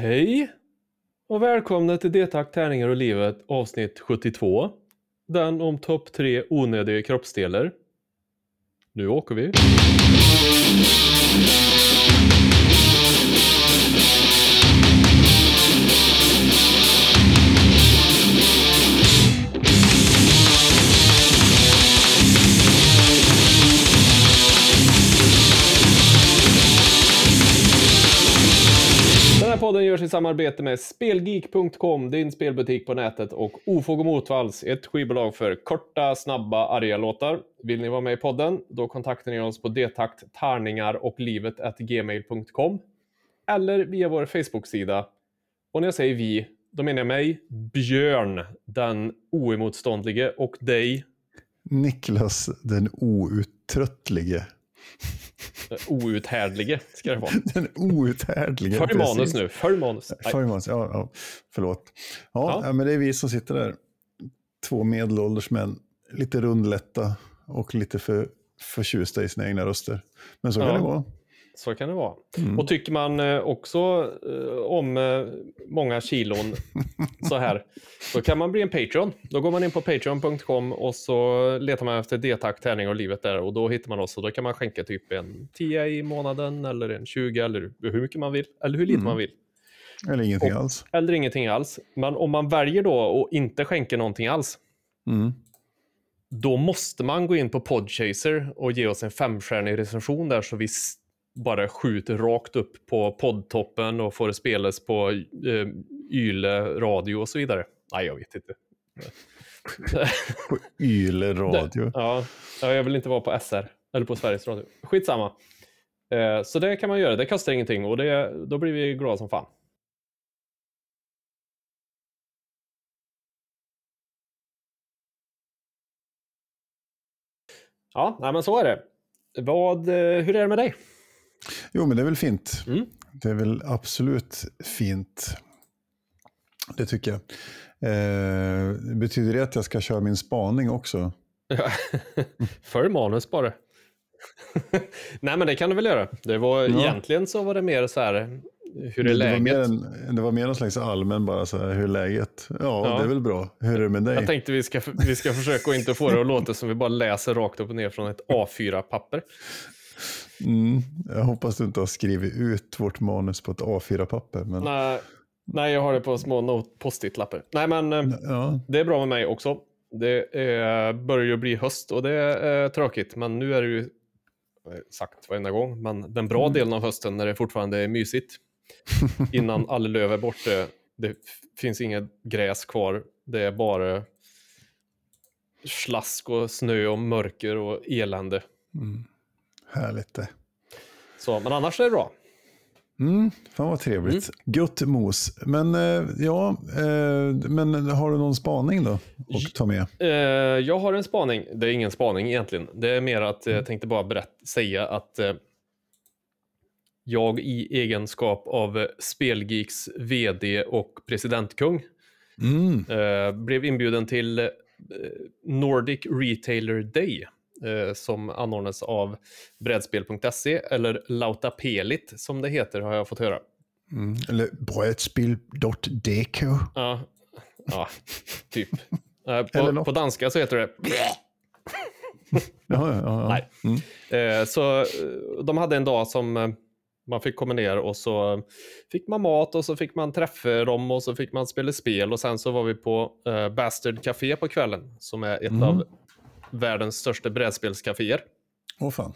Hej och välkomna till Detakt, tärningar och livet avsnitt 72. Den om topp tre onödiga kroppsdelar. Nu åker vi. I samarbete med Spelgeek.com, din spelbutik på nätet och Ofog och Motvalls, ett skivbolag för korta, snabba, arga låtar. Vill ni vara med i podden? Då kontaktar ni oss på detakt, tärningar och livet gmail.com eller via vår Facebook-sida. Och när jag säger vi, då menar jag mig, Björn, den oemotståndlige och dig, Niklas den outtröttlige eh, outhärdlige, ska det vara. Den outhärdlige. Följ manus nu, följ manus. Nej. Följ manus, ja, ja. Förlåt. Ja. ja. men det är vi som sitter där. Två medelålders män. Lite rundlätta och lite för förtjusta i sina egna röster. Men så kan Ja. det vara. Så kan det vara. Mm. Och tycker man eh, också eh, om eh, många kilon så här, då kan man bli en Patreon. Då går man in på patreon.com och så letar man efter D-tack, tärning och livet där och då hittar man oss och då kan man skänka typ en 10 i månaden eller en 20 eller hur mycket man vill eller hur lite Mm. man vill. Eller ingenting Och- alls. Eller ingenting alls. Men om man väljer då att inte skänka någonting alls, Mm. då måste man gå in på Podchaser och ge oss en femstjärnig recension där så vi bara skjuter rakt upp på poddtoppen och får det spelas på eh, Yle radio och så vidare. Nej, jag vet inte. På Yle radio. Ja, ja, jag vill inte vara på SR eller på Sveriges Radio. Skitsamma. Eh, så det kan man göra. Det kostar ingenting och det, då blir vi glada som fan. Ja, nej, men så är det. Vad, eh, hur är det med dig? Jo, men det är väl fint. Mm. Det är väl absolut fint. Det tycker jag. Eh, betyder det att jag ska köra min spaning också? Följ manus bara. Nej, men det kan du väl göra. Det var, Ja. Egentligen så var det mer så här, hur är det, det, var läget? en, det var mer någon slags allmän bara så här, hur är läget? Ja, Ja. det är väl bra. Hur är det med dig? Jag tänkte vi ska, vi ska försöka inte få det att låta som vi bara läser rakt upp och ner från ett A4-papper. Mm, jag hoppas du inte har skrivit ut vårt manus på ett A4-papper. Men, Nej, nej, jag har det på små not- post-it-lappar. Nej, men eh, ja, det är bra med mig också. Det är, börjar ju bli höst och det är tråkigt, men nu är det ju sagt varenda gång, men den bra delen av hösten när det fortfarande är mysigt. Innan alla löv är borta. Det finns inget gräs kvar. Det är bara slask och snö och mörker och elände. Härligt det. Så, men annars är det bra. Mm, fan vad trevligt. Gött mos. Men eh, ja, eh, men har du någon spaning då? Och ta med? Eh, jag har en spaning. Det är ingen spaning egentligen. Det är mer att eh, jag tänkte bara berätta, säga att jag i egenskap av Spelgeeks vd och presidentkung Mm, blev inbjuden till Nordic Retailer Day eh, som anordnas av brädspel.se eller Lautapelit som det heter har jag fått höra. mm. Eller brödspill.dk. Ja, ja typ. Eh, på, på danska så heter det Ja, ja, ja. Nej. Mm. Eh, så de hade en dag som man fick komma ner och så fick man mat och så fick man träffa dem och så fick man spela spel och sen så var vi på eh, Bastard Café på kvällen som är ett Mm. av världens största brädspelscaféer. Åh fan.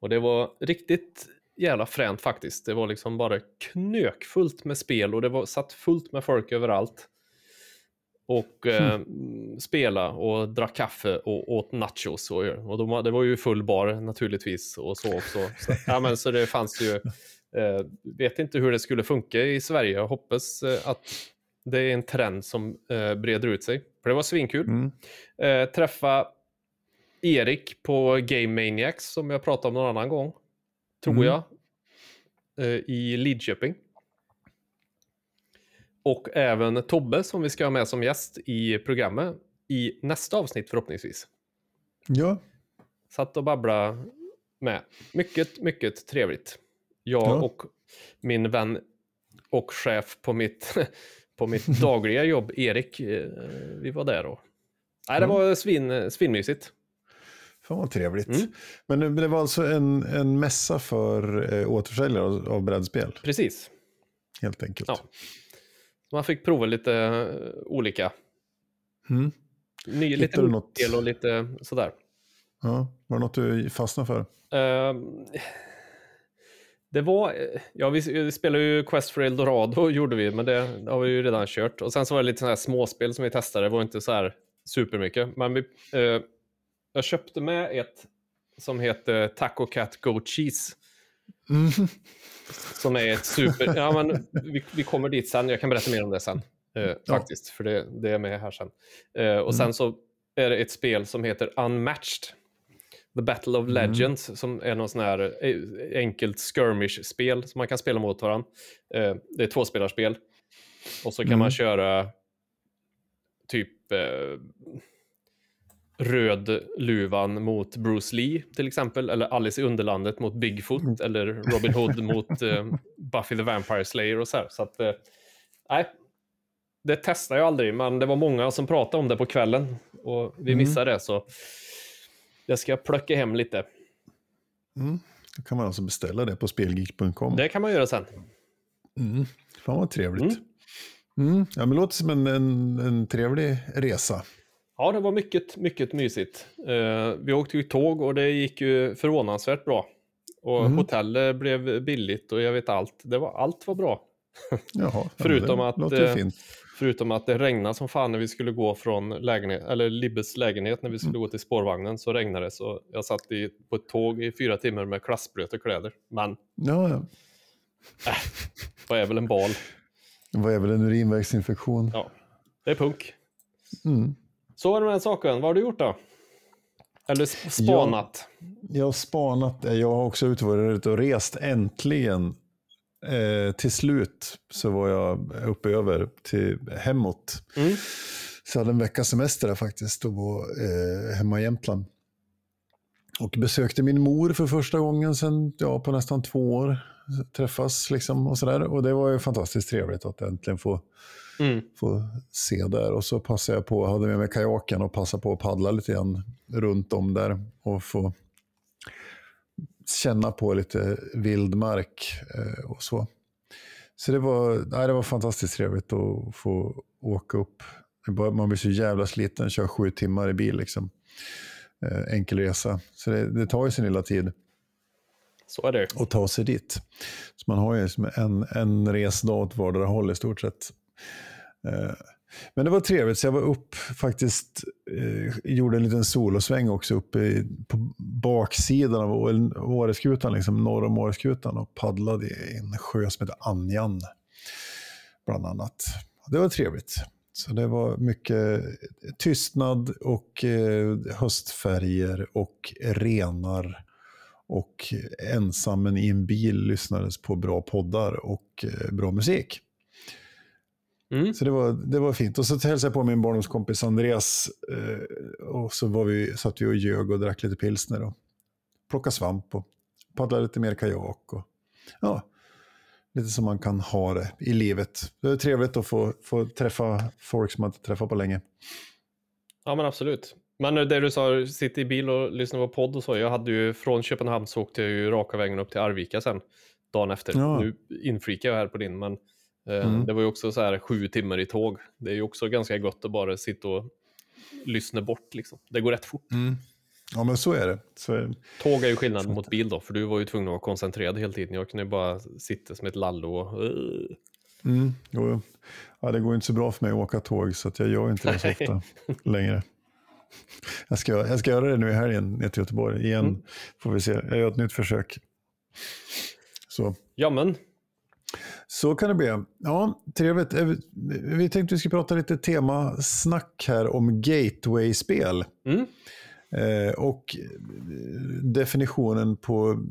Och det var riktigt jävla fränt faktiskt. Det var liksom bara knökfullt med spel och det var satt fullt med folk överallt. Och eh, spela och drack kaffe och åt nachos. Och, och de, det var ju full bar naturligtvis och så också. Så, ja, men, så det fanns ju, eh, vet inte hur det skulle funka i Sverige. Jag hoppas eh, att det är en trend som eh, breder ut sig. För det var svinkul. Mm. Eh, träffa Erik på Game Maniacs som jag pratade om någon annan gång. Tror Mm. jag. Eh, I Lidköping. Och även Tobbe som vi ska ha med som gäst i programmet i nästa avsnitt förhoppningsvis. Ja, Satt och babbla med. Mycket, mycket trevligt. Jag Ja. och min vän och chef på mitt, på mitt dagliga jobb, Erik, eh, vi var där och Nej, det Mm. var svin, svinmysigt. Fan vad trevligt. Mm. Men det- var alltså en, en mässa för eh, återförsäljare av, av brädspel, Precis. helt enkelt. Ja. Man fick prova lite eh, olika. Mm. Ny, lite något? spel och lite sådär. Ja. Var det något du fastnade för? Ehm, det var, ja vi spelade ju Quest for Eldorado gjorde vi, men det, det har vi ju redan kört. Och sen så var det lite sådana här småspel som vi testade, det var inte så här supermycket. Men vi, eh, jag köpte med ett som heter Taco Cat Goat Cheese. Mm. Som är ett super... Ja, men vi, vi kommer dit sen, jag kan berätta mer om det sen. Eh, faktiskt, för det, det är med här sen. Eh, och sen så är det ett spel som heter Unmatched. The Battle of Legends, som är någon sån här eh, enkelt skirmish-spel som man kan spela mot varandra. Eh, det är tvåspelarspel. Och så kan Mm. man köra typ eh, Rödluvan mot Bruce Lee till exempel, eller Alice i Underlandet mot Bigfoot, eller Robin Hood mot eh, Buffy the Vampire Slayer och så här. Så att, eh, nej, det testade jag aldrig, men det var många som pratade om det på kvällen och vi Mm. missade det, så jag ska plocka hem lite. Mm. Då kan man alltså beställa det på spelgeek.com. Det kan man göra sen. Mm. Fan vad trevligt. Mm. Mm. Ja, men låter som en, en, en trevlig resa. Ja, det var mycket, mycket mysigt. Eh, vi åkte ju tåg och det gick ju förvånansvärt bra. Och Mm. hotellet blev billigt och jag vet allt. Det var, allt var bra. Jaha, ja, Förutom det att, låter ju eh, fint. Förutom att det regnade som fan när vi skulle gå från lägenhet, eller Libbes lägenhet när vi skulle gå till spårvagnen så regnade det. Så jag satt i, på ett tåg i fyra timmar med klassblöta kläder. Men Ja, ja. vad är väl en bal? Det var väl en urinvägsinfektion. Ja, det är punk. Mm. Så var det med den saken. Vad har du gjort då? Eller sp- spanat? Jag har spanat, jag har också varit ute och rest äntligen. Eh, till slut så var jag uppe över till hemåt. Mm. Så jag hade en veckas semester där faktiskt och var eh, hemma i Jämtland. Och besökte min mor för första gången sedan ja, på nästan två år. Träffas liksom och sådär. Och det var ju fantastiskt trevligt att äntligen få, Mm. få se där. Och så passade jag på, hade med mig kajaken och passade på att paddla lite grann runt om där. Och få känna på lite vildmark eh, och så. Så det var, nej, det var fantastiskt trevligt att få åka upp. Man blir så jävla sliten, kör sju timmar i bil. Liksom. Eh, enkel resa. Så det, det tar ju sin lilla tid Så är det. att ta sig dit. Så man har ju som en, en resdag åt vardera håll i stort sett. Men det var trevligt, så jag var upp faktiskt, eh, gjorde en liten solosväng också uppe i, på baksidan av Åreskutan, liksom norr om Åreskutan och paddlade i en sjö som heter Anjan, bland annat. Det var trevligt. Så det var mycket tystnad och eh, höstfärger och renar och ensam i en bil lyssnades på bra poddar och eh, bra musik. Mm. Så det var, det var fint. Och så hälsade jag på min barndomskompis Andreas. Eh, och så var vi, satt vi och ljög och drack lite pilsner och plockade svamp och paddlade lite mer kajak. Och, ja, lite som man kan ha det i livet. Det är trevligt att få, få träffa folk som man inte träffat på länge. Ja, men absolut. Men det du sa, sitta i bil och lyssna på podd och så. Jag hade ju från Köpenhamn så åkte jag ju raka vägen upp till Arvika sen. Dagen efter. Ja. Nu inflikar jag här på din, men eh, Mm. det var ju också så här sju timmar i tåg. Det är ju också ganska gott att bara sitta och lyssna bort liksom. Det går rätt fort. Ja, men så är det. Så är det. Tåg är ju skillnad mot bil då, för du var ju tvungen att vara koncentrerad hela tiden. Jag kunde ju bara sitta som ett lallo och... Mm, jo, jo. Ja, det går inte så bra för mig att åka tåg så jag gör inte det så ofta längre. Jag ska, jag ska göra det nu i helgen ner till Göteborg igen. Mm. Får vi se. Jag gör ett nytt försök. Så, Ja, men. Så kan det bli. Ja, trevligt. Eh, vi- tänkte vi skulle prata lite temasnack här om gateway-spel. Mm. Eh, och eh, definitionen på...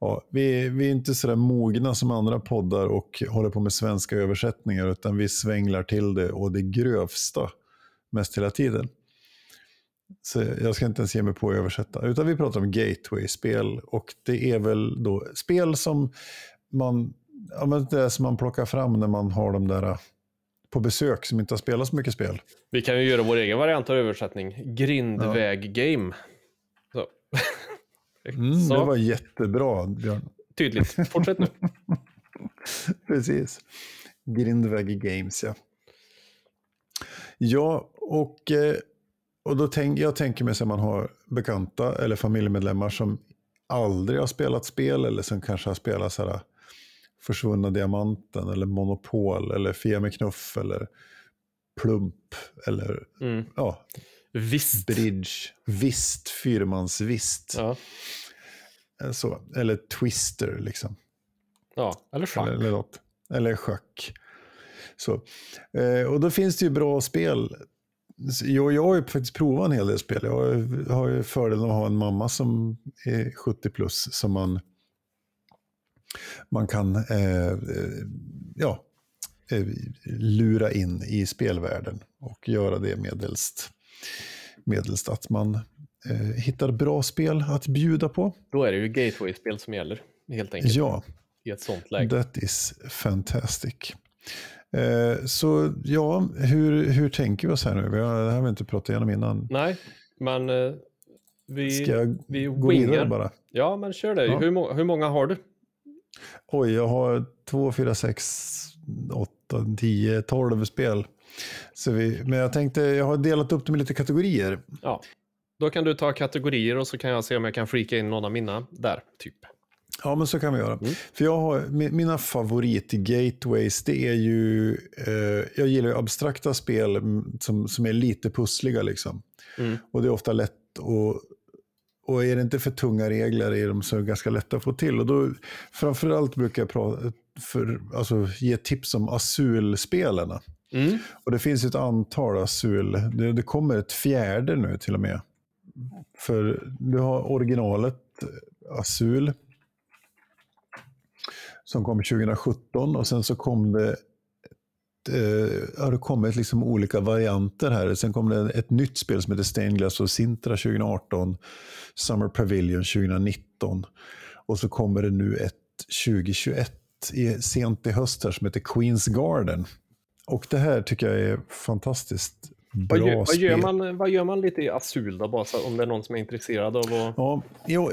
Ja, vi, vi är inte så där mogna som andra poddar och håller på med svenska översättningar utan vi svänglar till det och det grövsta mest hela tiden. Så jag ska inte ens ge mig på att översätta. Utan vi pratar om gateway-spel och det är väl då spel som man ja, men det som man plockar fram när man har de där eh, på besök som inte har spelat så mycket spel. Vi kan ju göra vår egen variant av översättning. Grindväg-game. Så. Mm, det var jättebra, Björn. Tydligt. Fortsätt nu. Precis. Grindväg Games, ja. Ja, och, eh, och då tänk, jag tänker mig att man har bekanta eller familjemedlemmar som aldrig har spelat spel eller som kanske har spelat så här Försvunna Diamanten eller Monopol eller Fia med knuff eller Plump eller Mm. ja, Visst. Bridge, Vist, Fyrmansvist. Ja. Eh, Så, eller Twister liksom. ja, eller schack. Eller, eller, något. eller schack. Så. Eh, och då finns det ju bra spel. Jag, jag har ju faktiskt provat en hel del spel. Jag har, ju- har ju fördelen att ha en mamma som är 70 plus som man, man kan eh, eh, ja, eh, lura in i spelvärlden och göra det medelst, medelst att man eh, hittar bra spel att bjuda på. Då är det ju gateway-spel som gäller, helt enkelt. Ja, I ett sånt läge. That is fantastic. Eh, så ja, hur, hur tänker vi oss här nu? Vi har, det här har vi inte pratat igenom innan. Nej, men eh, vi, Ska jag vi gå wingar. vidare bara? Ja, men kör det. Ja. Hur, hur många har du? Oj, jag har två, fyra, sex, åtta, tio, tolv spel. Så vi, men jag tänkte, jag har delat upp dem i lite kategorier. Ja. Då kan du ta kategorier och så kan jag se om jag kan flika in någon av mina där, typ. Ja, men så kan vi göra. Mm. För jag har, mi- mina favorit-gateways, det är ju... Eh, jag gillar ju abstrakta spel mm, som, som är lite pussliga. Liksom. Mm. Och det är ofta lätt att... Och är det inte för tunga regler är de så ganska lätta att få till. Och då, framförallt brukar jag prata, för, alltså, ge tips om Azul-spelarna. Mm. Och det finns ett antal Azul. Det, det kommer ett fjärde nu till och med. För du har originalet eh, Azul. Som kom 2017 och sen så kom det eh, har det kommit liksom olika varianter här. Sen kom det ett nytt spel som heter Stained Glass och Sintra 2018. Summer Pavilion 2019. Och så kommer det nu ett 2021 i, sent i höst här som heter Queens Garden. Och det här tycker jag är fantastiskt Vad, gör, vad, gör man, vad gör man lite i Azul då, bara så, om det är någon som är intresserad av att... Ja, jo,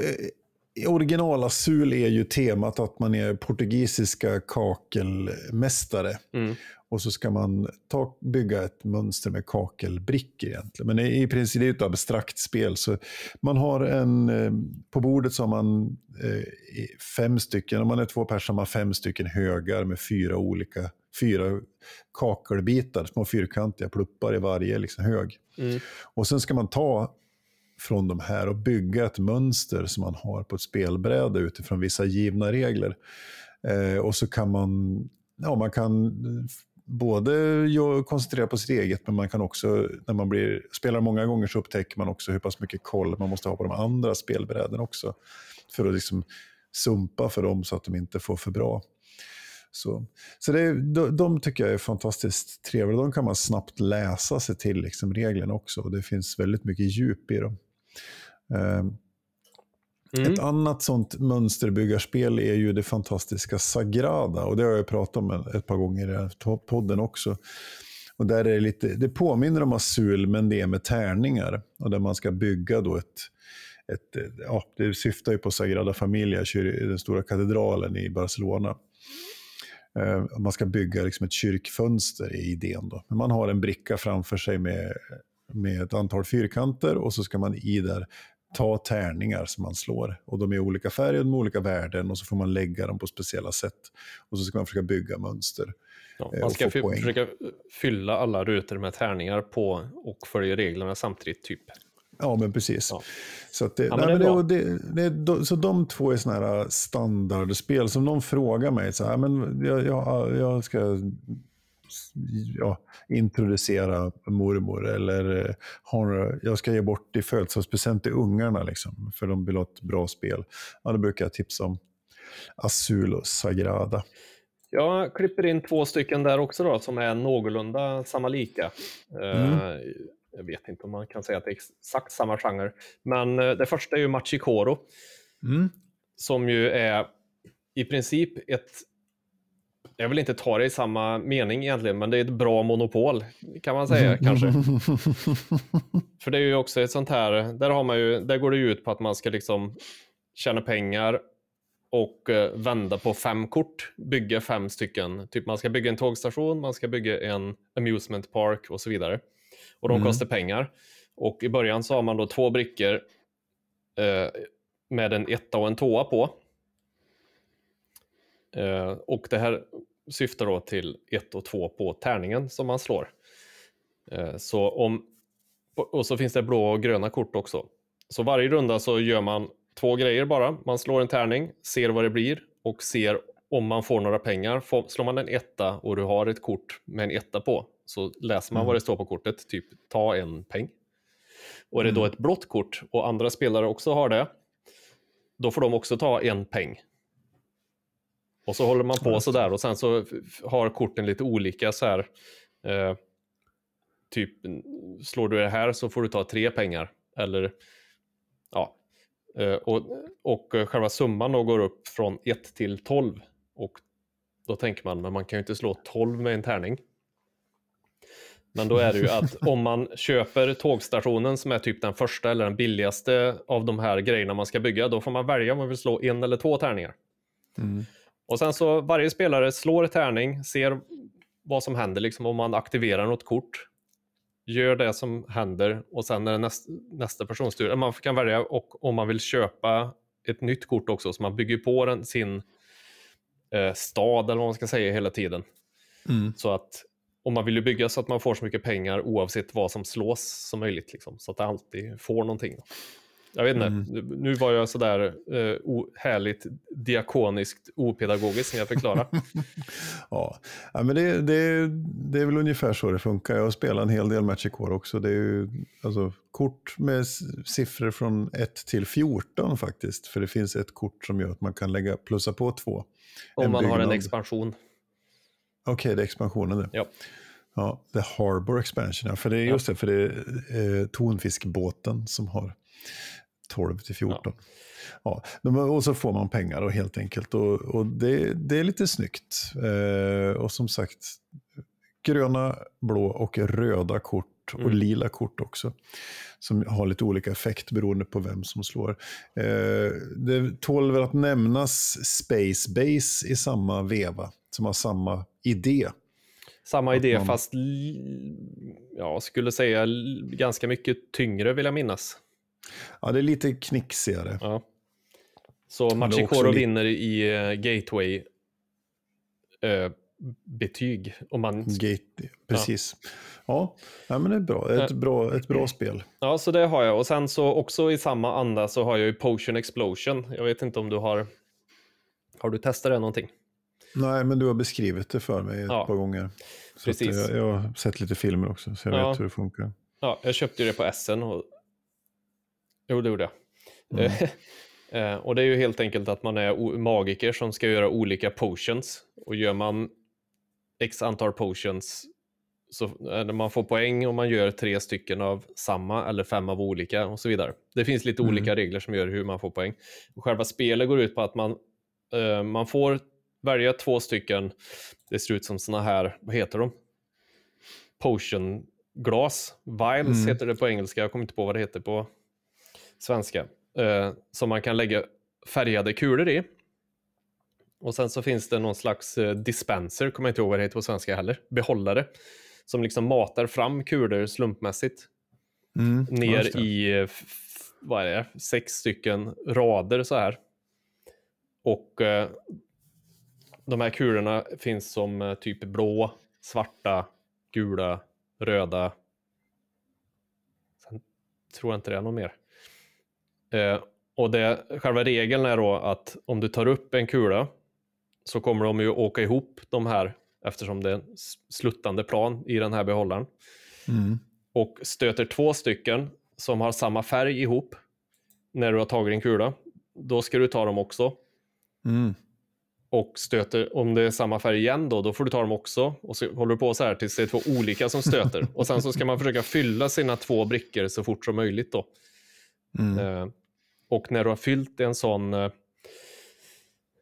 eh, i original Azul är ju temat att man är portugisiska kakelmästare. Mm. Och så ska man ta, bygga ett mönster med kakelbrickor egentligen. Men i, i princip det är ett abstrakt spel. Så man har en, eh, på bordet så har man eh, fem stycken, om man är två personer har man fem stycken högar med fyra olika, fyra kakelbitar, små fyrkantiga pluppar i varje liksom, hög. Mm. Och sen ska man ta från de här och bygga ett mönster som man har på ett spelbräde utifrån vissa givna regler. Eh, och så kan man, ja, man kan både koncentrera på sitt eget, men man kan också, när man blir, spelar många gånger så upptäcker man också hur pass mycket koll man måste ha på de andra spelbräden också. För att liksom sumpa för dem så att de inte får för bra. Så, så det, de, de tycker jag är fantastiskt trevliga. De kan man snabbt läsa sig till liksom, reglerna också. Och det finns väldigt mycket djup i dem. Eh, Mm. Ett annat sånt mönsterbyggarspel är ju det fantastiska Sagrada. Och det har jag pratat om ett- par gånger i den här podden också. Och där är det, lite, det påminner om Azul, men det är med tärningar. Och där man ska bygga då ett, ett ja, det syftar ju på Sagrada Familia, den stora katedralen i Barcelona. Eh, Man ska bygga liksom ett kyrkfönster i idén. Då. Men man har en bricka framför sig med, med ett antal fyrkanter och så ska man i där ta tärningar som man slår. Och de är olika färger, de är olika värden och så får man lägga dem på speciella sätt. Och så ska man försöka bygga mönster. Ja, eh, man ska försöka fylla alla rutor med tärningar på och följa reglerna samtidigt, typ. Ja, men precis. Ja. Så, det, Ja, men det, det, det, så de två är sådana här standardspel. Som någon frågar mig, så här, men jag, jag, jag ska ja, introducera mormor eller eh, har, jag ska ge bort i födelsedagspresent till ungarna, liksom, för de vill ha ett bra spel. Ja, då brukar jag tipsa om Azul och Sagrada. Jag klipper in två stycken där också då, som är någorlunda samma lika. Mm. Eh, Jag vet inte om man kan säga att det är exakt samma genre. Men eh, det första är ju Machikoro, Mm. som ju är i princip ett jag vill inte ta det i samma mening egentligen, men det är ett bra monopol kan man säga kanske. För det är ju också ett sånt här, där, har man ju, där går det ju ut på att man ska liksom tjäna pengar och eh, vända på fem kort, bygga fem stycken. Typ man ska bygga en tågstation, man ska bygga en amusement park och så vidare. Och de Mm. kostar pengar. Och i början så har man då två brickor eh, med en etta och en tvåa på. Eh, och det här syftar då till ett och två på tärningen som man slår. Eh, så om, och så finns det blå och gröna kort också. Så varje runda så gör man två grejer bara. Man slår en tärning, ser vad det blir och ser om man får några pengar. Får, slår man en etta och du har ett kort med en etta på så läser man Mm. vad det står på kortet, typ ta en peng. Och är det då Mm. ett blått kort och andra spelare också har det, då får de också ta en peng. Och så håller man på det. sådär och sen så har korten lite olika så här. Eh, typ slår du det här så får du ta tre pengar. Eller ja. Eh, och, och själva summan då går upp från 1 till 12. Och då tänker man, men man kan ju inte slå 12 med en tärning. Men då är det ju att om man köper tågstationen som är typ den första eller den billigaste av de här grejerna man ska bygga, då får man välja om man vill slå en eller två tärningar. Mm. Och sen så varje spelare slår tärning, ser vad som händer liksom om man aktiverar något kort. Gör det som händer och sen är det näst, nästa persons tur. Man kan välja och om man vill köpa ett nytt kort också så man bygger på den, sin eh, stad eller vad man ska säga hela tiden. Mm. Så att om man vill ju bygga så att man får så mycket pengar oavsett vad som slås som möjligt. Liksom, så att det alltid får någonting. Jag vet inte, Mm. nu- var jag sådär eh, o- härligt diakoniskt opedagogisk när jag förklarar. Ja, ja men det, det, det är väl ungefär så det funkar. Jag har spelat en hel del Magic Core också. Det är ju alltså, kort med siffror från 1 till 14 faktiskt. För det finns ett kort som gör att man kan lägga plussa på två. om En man har en expansion. Okej, det är expansionen det. Ja. Ja, The Harbor Expansion, ja. För det är Ja. just det, för det är eh, tonfiskbåten som har 12 till 14. Ja. men- och så får man pengar då, helt enkelt. Och, och det, det är lite snyggt. Eh, och som sagt, gröna, blå och röda kort och Mm. lila kort också. Som har lite olika effekt beroende på vem som slår. Eh, det tål väl att nämnas Space Base i samma veva, som har samma idé. Samma idé man- fast l- ja, skulle säga ganska mycket tyngre vill jag minnas. Ja, det är lite knixigare. Ja. Så Machikoro vinner i uh, Gateway eh, betyg. Om man, Gate, precis. Ja, ja men det är bra. Ett, Eh. bra, ett bra spel. ja, så det har jag. Och sen så också i samma anda så har jag ju Potion Explosion. Jag vet inte om du har... Har du testat det någonting? Nej, men du har beskrivit det för mig ett Ja, par gånger. Så precis. jag, jag har sett lite filmer också, så jag Ja. vet hur det funkar. Ja, jag köpte ju det på SN. Och... Jo, det gjorde jag. Mm. Eh, och det är ju helt enkelt att man är magiker som ska göra olika potions. Och gör man x antal potions så eh, man får poäng om man gör tre stycken av samma eller fem av olika och så vidare. Det finns lite Mm. olika regler som gör hur man får poäng. Och själva spelet går ut på att man, eh, man får välja två stycken, det ser ut som såna här, vad heter de? Potion-glas. Vials Mm. heter det på engelska, jag kommer inte på vad det heter på svenska. Eh, som man kan lägga färgade kulor i. Och sen så finns det någon slags eh, dispenser, kommer jag inte ihåg vad det heter på svenska heller, behållare. Som liksom matar fram kulor slumpmässigt Mm, ner i eh, vad är det, sex stycken rader så här. Och eh, de här kulorna finns som eh, typ blå, svarta, gula, röda. Sen tror jag inte det är något mer. Eh, och det, själva regeln är då att om du tar upp en kula så kommer de ju åka ihop de här eftersom det är en sluttande plan i den här behållaren Mm. och stöter två stycken som har samma färg ihop när du har tagit en kula, då ska du ta dem också. Mm. Och stöter, om det är samma färg igen då, då får du ta dem också. Och så håller du på så här tills det är två olika som stöter. och sen så ska man försöka fylla sina två brickor så fort som möjligt då. Mm. Eh, och när du har fyllt en sån eh,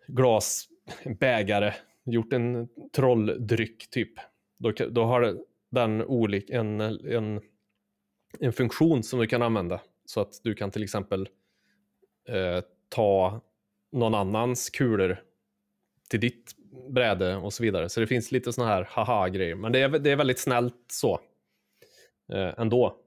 glasbägare gjort en trolldryck typ, då, då har den olik, en, en, en funktion som du kan använda. Så att du kan till exempel eh, ta någon annans kulor till ditt bräde och så vidare. Så det finns lite sådana här haha-grejer. Men det är, det är väldigt snällt så. Eh, ändå.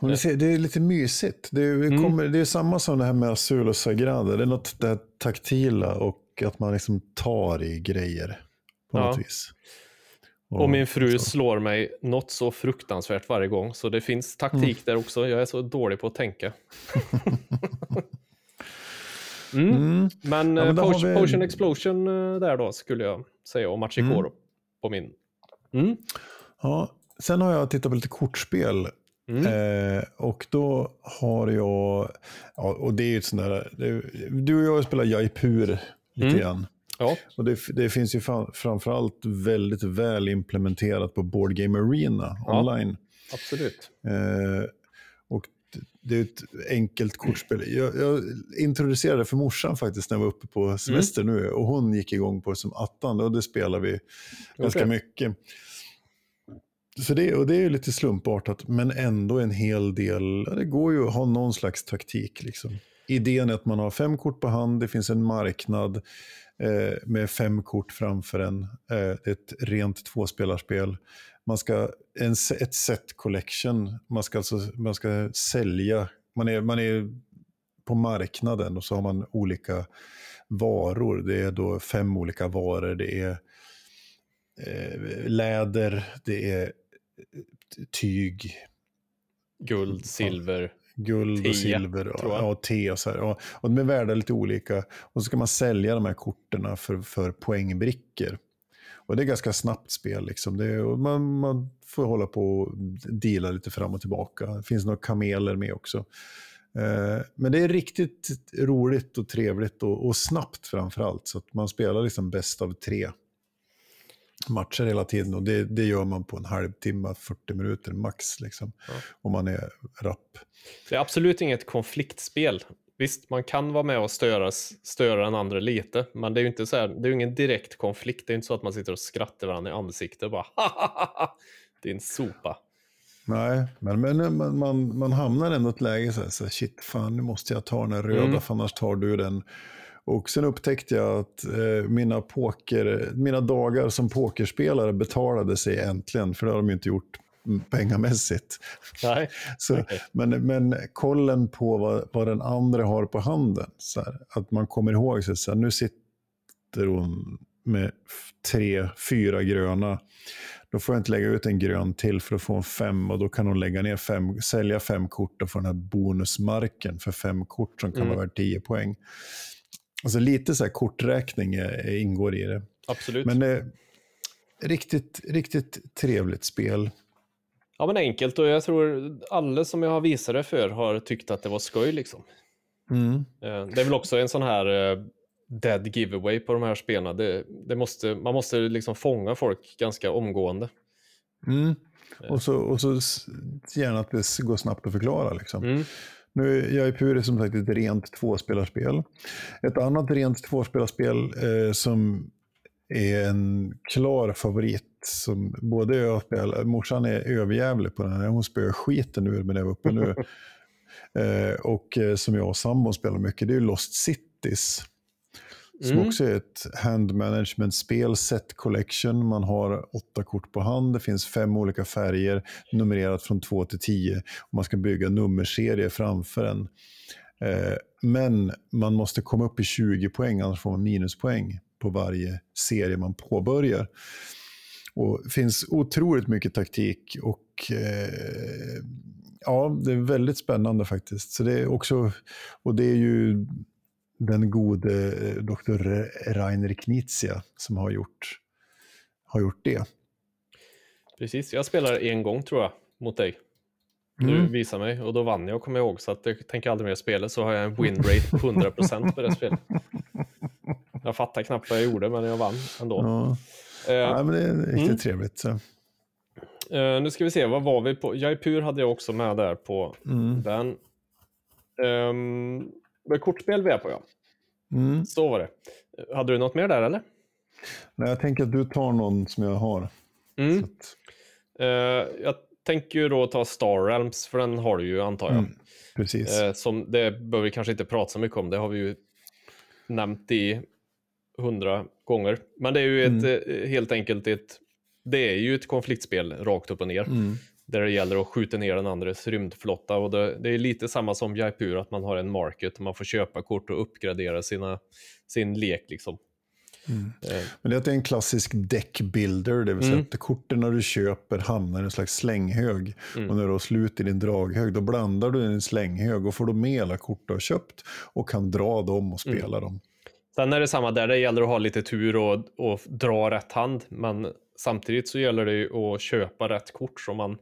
Och ser, det är lite mysigt. Det är, Mm. kommer, det är samma som det här med Azul och Sagrada. Det är något det här taktila och att man liksom tar i grejer på Ja. något vis. Och min fru så. slår mig något så fruktansvärt varje gång. Så det finns taktik där också. Jag är så dålig på att tänka. mm. Mm. Men, Ja, eh, men har Potion, vi- Potion Explosion eh, där då skulle jag säga. Och Machikoro Mm. på min. Mm. Ja, sen har jag tittat på lite kortspel. Mm. Eh, och då har jag, ja, och det är ju ett sånt där, det, du och jag spelar Jaipur lite Mm. grann. Ja, Och det, det finns ju fram, framförallt väldigt väl implementerat på Board Game Arena Ja. online. absolut. Eh, och det- är ett enkelt kortspel. Jag, jag introducerade det för morsan faktiskt när jag var uppe på semester nu och hon gick igång på det som attan och det spelar vi ganska Okej. mycket. Så det, och det är ju lite slumpartat men ändå en hel del, det går ju att ha någon slags taktik. Liksom. Idén är att man har fem kort på hand, det finns en marknad eh, med fem kort framför en. Eh, ett rent tvåspelarspel. Man ska, en, ett set collection, man ska, alltså, man ska sälja, man är, man är på marknaden och så har man olika varor. Det är då fem olika varor. Det är eh, läder, det är tyg, Guld, silver. guld Te, och silver och, ja, te och så här. Och, och de är värda lite olika. Och så ska man sälja de här korten för, för poängbrickor. Och det är ganska snabbt spel. Liksom. Det och man, man får hålla på och deala lite fram och tillbaka. Det finns några kameler med också. Eh, men det är riktigt roligt och trevligt och, och snabbt framför allt. Så att man spelar liksom bäst av tre matcher hela tiden. Och det, det gör man på en halvtimme, 40 minuter max. Liksom, Ja. Om man är rapp. Det är absolut inget konfliktspel. Visst, man kan vara med och störa, störa den andra lite, men det är ju inte så här, det är ingen direkt konflikt. Det är inte så att man sitter och skrattar varandra i ansiktet och bara din sopa. Nej, men, men man, man, man hamnar ändå i ett läge så här, så här, shit, fan nu måste jag ta den här röda, Mm. för annars tar du den. Och sen upptäckte jag att eh, mina, poker, mina dagar som pokerspelare betalade sig äntligen, för det har de ju inte gjort pengamässigt. Nej, Så, Okej. men, men kollen på vad, vad den andra har på handen, så här, att man kommer ihåg, så så här, nu sitter hon med tre, fyra gröna. Då får jag inte lägga ut en grön till för att få en fem och då kan hon lägga ner fem, sälja fem kort och få den här bonusmarken för fem kort som kan Mm. vara värt 10 poäng. Alltså lite så här korträkning är, ingår i det. absolut. Men eh, riktigt, riktigt trevligt spel. Ja, men enkelt och jag tror alla som jag har visat det för har tyckt att det var skoj liksom. Mm. Eh, Det är väl också en sån här eh, dead giveaway på de här spelen. Det, det måste, man måste liksom fånga folk ganska omgående. Mm. Och, så, och så gärna att det går snabbt att förklara. Liksom. Mm. Nu, Jaipur är som sagt ett rent tvåspelarspel. Ett annat rent tvåspelarspel eh, som är en klar favorit som både jag och spel, morsan är överjävlig på den här. Hon spöar skiten ur mig när jag var uppe nu. eh, och eh, som jag och sambon spelar mycket, det är Lost Cities. Som Mm. också är ett hand management-spel, set collection. Man har åtta kort på hand, det finns fem olika färger, numrerat från två till tio. Och man ska bygga nummerserier framför en. Eh, men man måste komma upp i 20 poäng, annars får man minuspoäng på varje serie man påbörjar. Och det finns otroligt mycket taktik och eh, ja, det är väldigt spännande faktiskt. Så det är också, och det är ju den gode eh, Dr. Rainer Knizia som har gjort, har gjort det. Precis, jag spelar en gång tror jag mot dig. Du Mm. visade mig och då vann jag kommer jag ihåg. Så att jag tänker aldrig mer spela så har jag en win rate på 100% på det spelet. Jag fattar knappt vad jag gjorde men jag vann ändå. Ja. Eh, Ja, men det är riktigt Mm. trevligt. Så. eh, nu ska vi se, vad var vi på? Jaipur hade jag också med där på Mm. den. Um, det är kortspel vi är på ja. Mm. Så var det. Hade du något mer där eller? Nej, jag tänker att du tar någon som jag har. Mm. Så att, Eh, jag tänker ju då ta Star Realms, för den har du ju antar jag. mm, precis. Eh, som, det behöver vi kanske inte prata så mycket om, det har vi ju nämnt i hundra gånger. Men det är ju ett, eh, helt enkelt ett, det är ju ett konfliktspel rakt upp och ner. Där det gäller att skjuta ner den andres rymdflotta. Och det, det är lite samma som Jaipur, att man har en market, man får köpa kort och uppgradera sina, sin lek. Liksom. Mm. Eh, Men det är en klassisk deckbuilder, det vill säga Mm. att korten du köper hamnar i en slags slänghyg. Mm. Och när du har slut i din draghög, då blandar du i en slänghyg och får då med alla kort du har köpt och kan dra dem och spela Mm. dem. Sen är det samma där, det gäller att ha lite tur och, och dra rätt hand. Men samtidigt så gäller det att köpa rätt kort som man...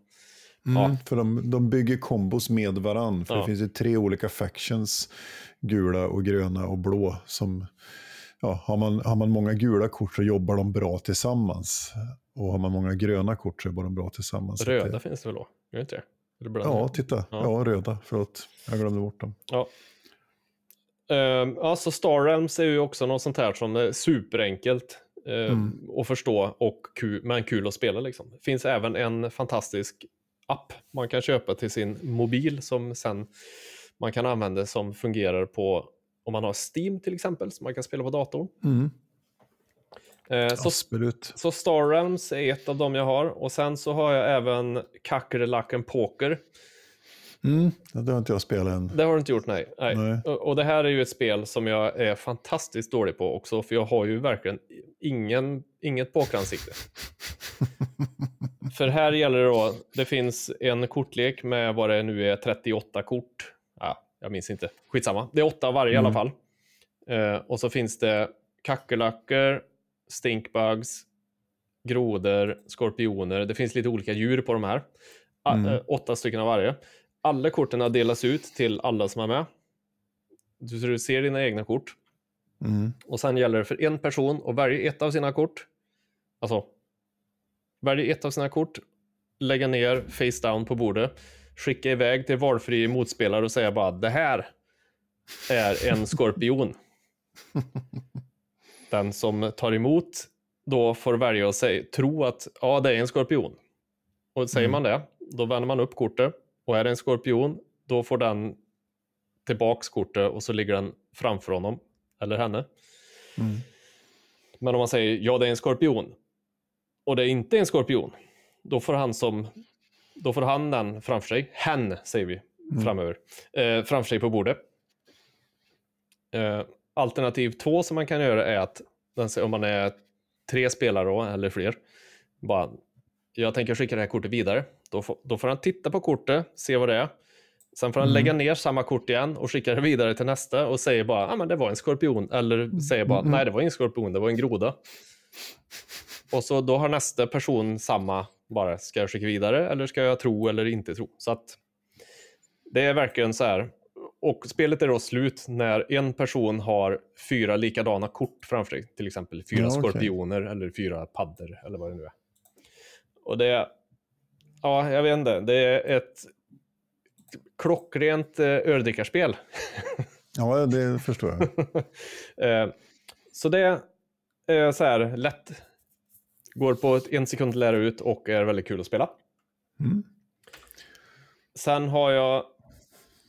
Mm, Ja. För de, de bygger kombos med varann. För Ja. det finns ju tre olika factions, gula och gröna och blå. Som, ja, har, man, har man många gula kort så jobbar de bra tillsammans. Och har man många gröna kort så jobbar de bra tillsammans. Röda det, finns det väl då? Gör inte det? Ja, titta. Ja. Ja. röda. Förlåt, jag glömde bort dem. Ja. Uh, ja, så Star Realms är ju också något sånt här som är superenkelt eh, Mm. att förstå och kul, men kul att spela. Liksom. Det finns även en fantastisk app man kan köpa till sin mobil som sen man kan använda som fungerar på om man har Steam till exempel, som man kan spela på datorn. Mm. Eh, så, Absolut. så Star Realms är ett av dem jag har och sen så har jag även Kackerlacken Poker. Mm. Det har inte jag spelat än. Det har du inte gjort, nej. nej. Nej. Och, och det här är ju ett spel som jag är fantastiskt dålig på också, för jag har ju verkligen ingen, inget pokeransikte. för här gäller det då, det finns en kortlek med vad det nu är, 38 kort. Ja, jag minns inte, skitsamma. Det är åtta av varje i alla Mm. fall. Eh, och så finns det kackerlackor, stinkbugs, grodor, skorpioner. Det finns lite olika djur på de här. A- Mm. eh, åtta stycken av varje. Alla korten delas ut till alla som är med. Du ser dina egna kort. Mm. Och sen gäller det för en person att välja ett av sina kort. Alltså, välja ett av sina kort, lägga ner face down på bordet, skicka iväg till valfri motspelare och säga bara det här är en skorpion. Den som tar emot då får välja att säga, tro att ja, det är en skorpion. Och säger Mm. man det, då vänder man upp kortet och är det en skorpion, då får den tillbaks kortet och så ligger den framför honom eller henne. Mm. Men om man säger ja, det är en skorpion och det är inte en skorpion, då får han som då får han den framför sig. Hen säger vi Mm. framöver. Eh, framför sig på bordet. Eh, alternativ två som man kan göra är att om man är tre spelare då, eller fler, bara jag tänker skicka det här kortet vidare. Då får, då får han titta på kortet, se vad det är. Sen får han Mm. lägga ner samma kort igen och skicka det vidare till nästa och säger bara ah, men det var en skorpion. Eller säger bara Mm. nej, det var ingen skorpion, det var en groda. Och så då har nästa person samma, bara ska jag skicka vidare eller ska jag tro eller inte tro? Så att det är verkligen så här. Och spelet är då slut när en person har fyra likadana kort framför sig. Till exempel fyra Ja, skorpioner eller fyra paddor eller vad det nu är. Och det, ja, jag vet inte, det är ett klockrent eh, öldrickarspel. Ja, det förstår jag. Eh, så det är så här lätt. Går på en sekund att lära ut och är väldigt kul att spela. Mm. Sen har jag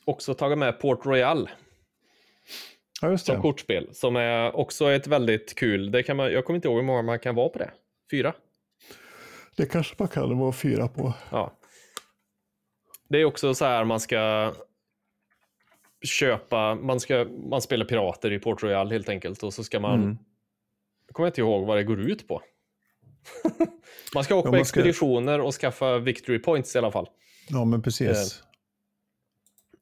också tagit med Port Royal Ja, som kortspel. Som är också ett väldigt kul. Det kan man, jag kommer inte ihåg hur många man kan vara på det. Fyra? Det kanske man kan vara fyra på. Ja. Det är också så här man ska köpa, man, ska, man spelar pirater i Port Royal helt enkelt och så ska man, Mm. jag kommer inte ihåg vad det går ut på. man ska åka Ja, på man ska- expeditioner och skaffa victory points i alla fall. Ja, men precis.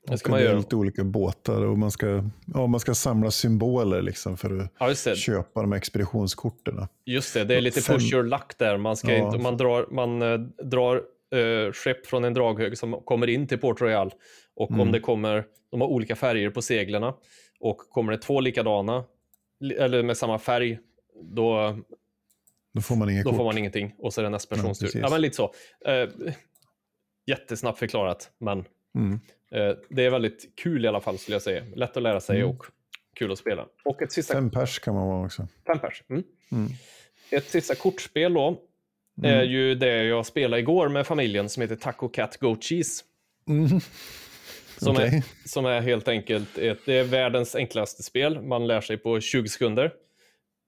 Det ska man göra. lite olika båtar och man ska, ja, man ska samla symboler liksom för att Ja, köpa de här expeditionskorten. Just det, det är lite Fem- push your luck där. Man, ska Ja. inte, man drar, man, eh, drar eh, skepp från en draghög som kommer in till Port Royal. Och om Mm. det kommer, de har olika färger på seglarna. Och kommer det två likadana, li- eller med samma färg, då, Då får man då får man ingenting. Och så är det nästa persons tur. Ja, men lite så. Eh, jättesnabbt förklarat, men Mm. eh, det är väldigt kul i alla fall skulle jag säga. Lätt att lära sig Mm. och kul att spela. Och ett sista... Fem pers kan man vara också. Fem pers. Mm. Mm. Ett sista kortspel då. Är ju det jag spelade igår med familjen som heter Taco Cat Goat Cheese. Mm. Som, Okej. är, som är helt enkelt ett, det är världens enklaste spel. Man lär sig på 20 sekunder.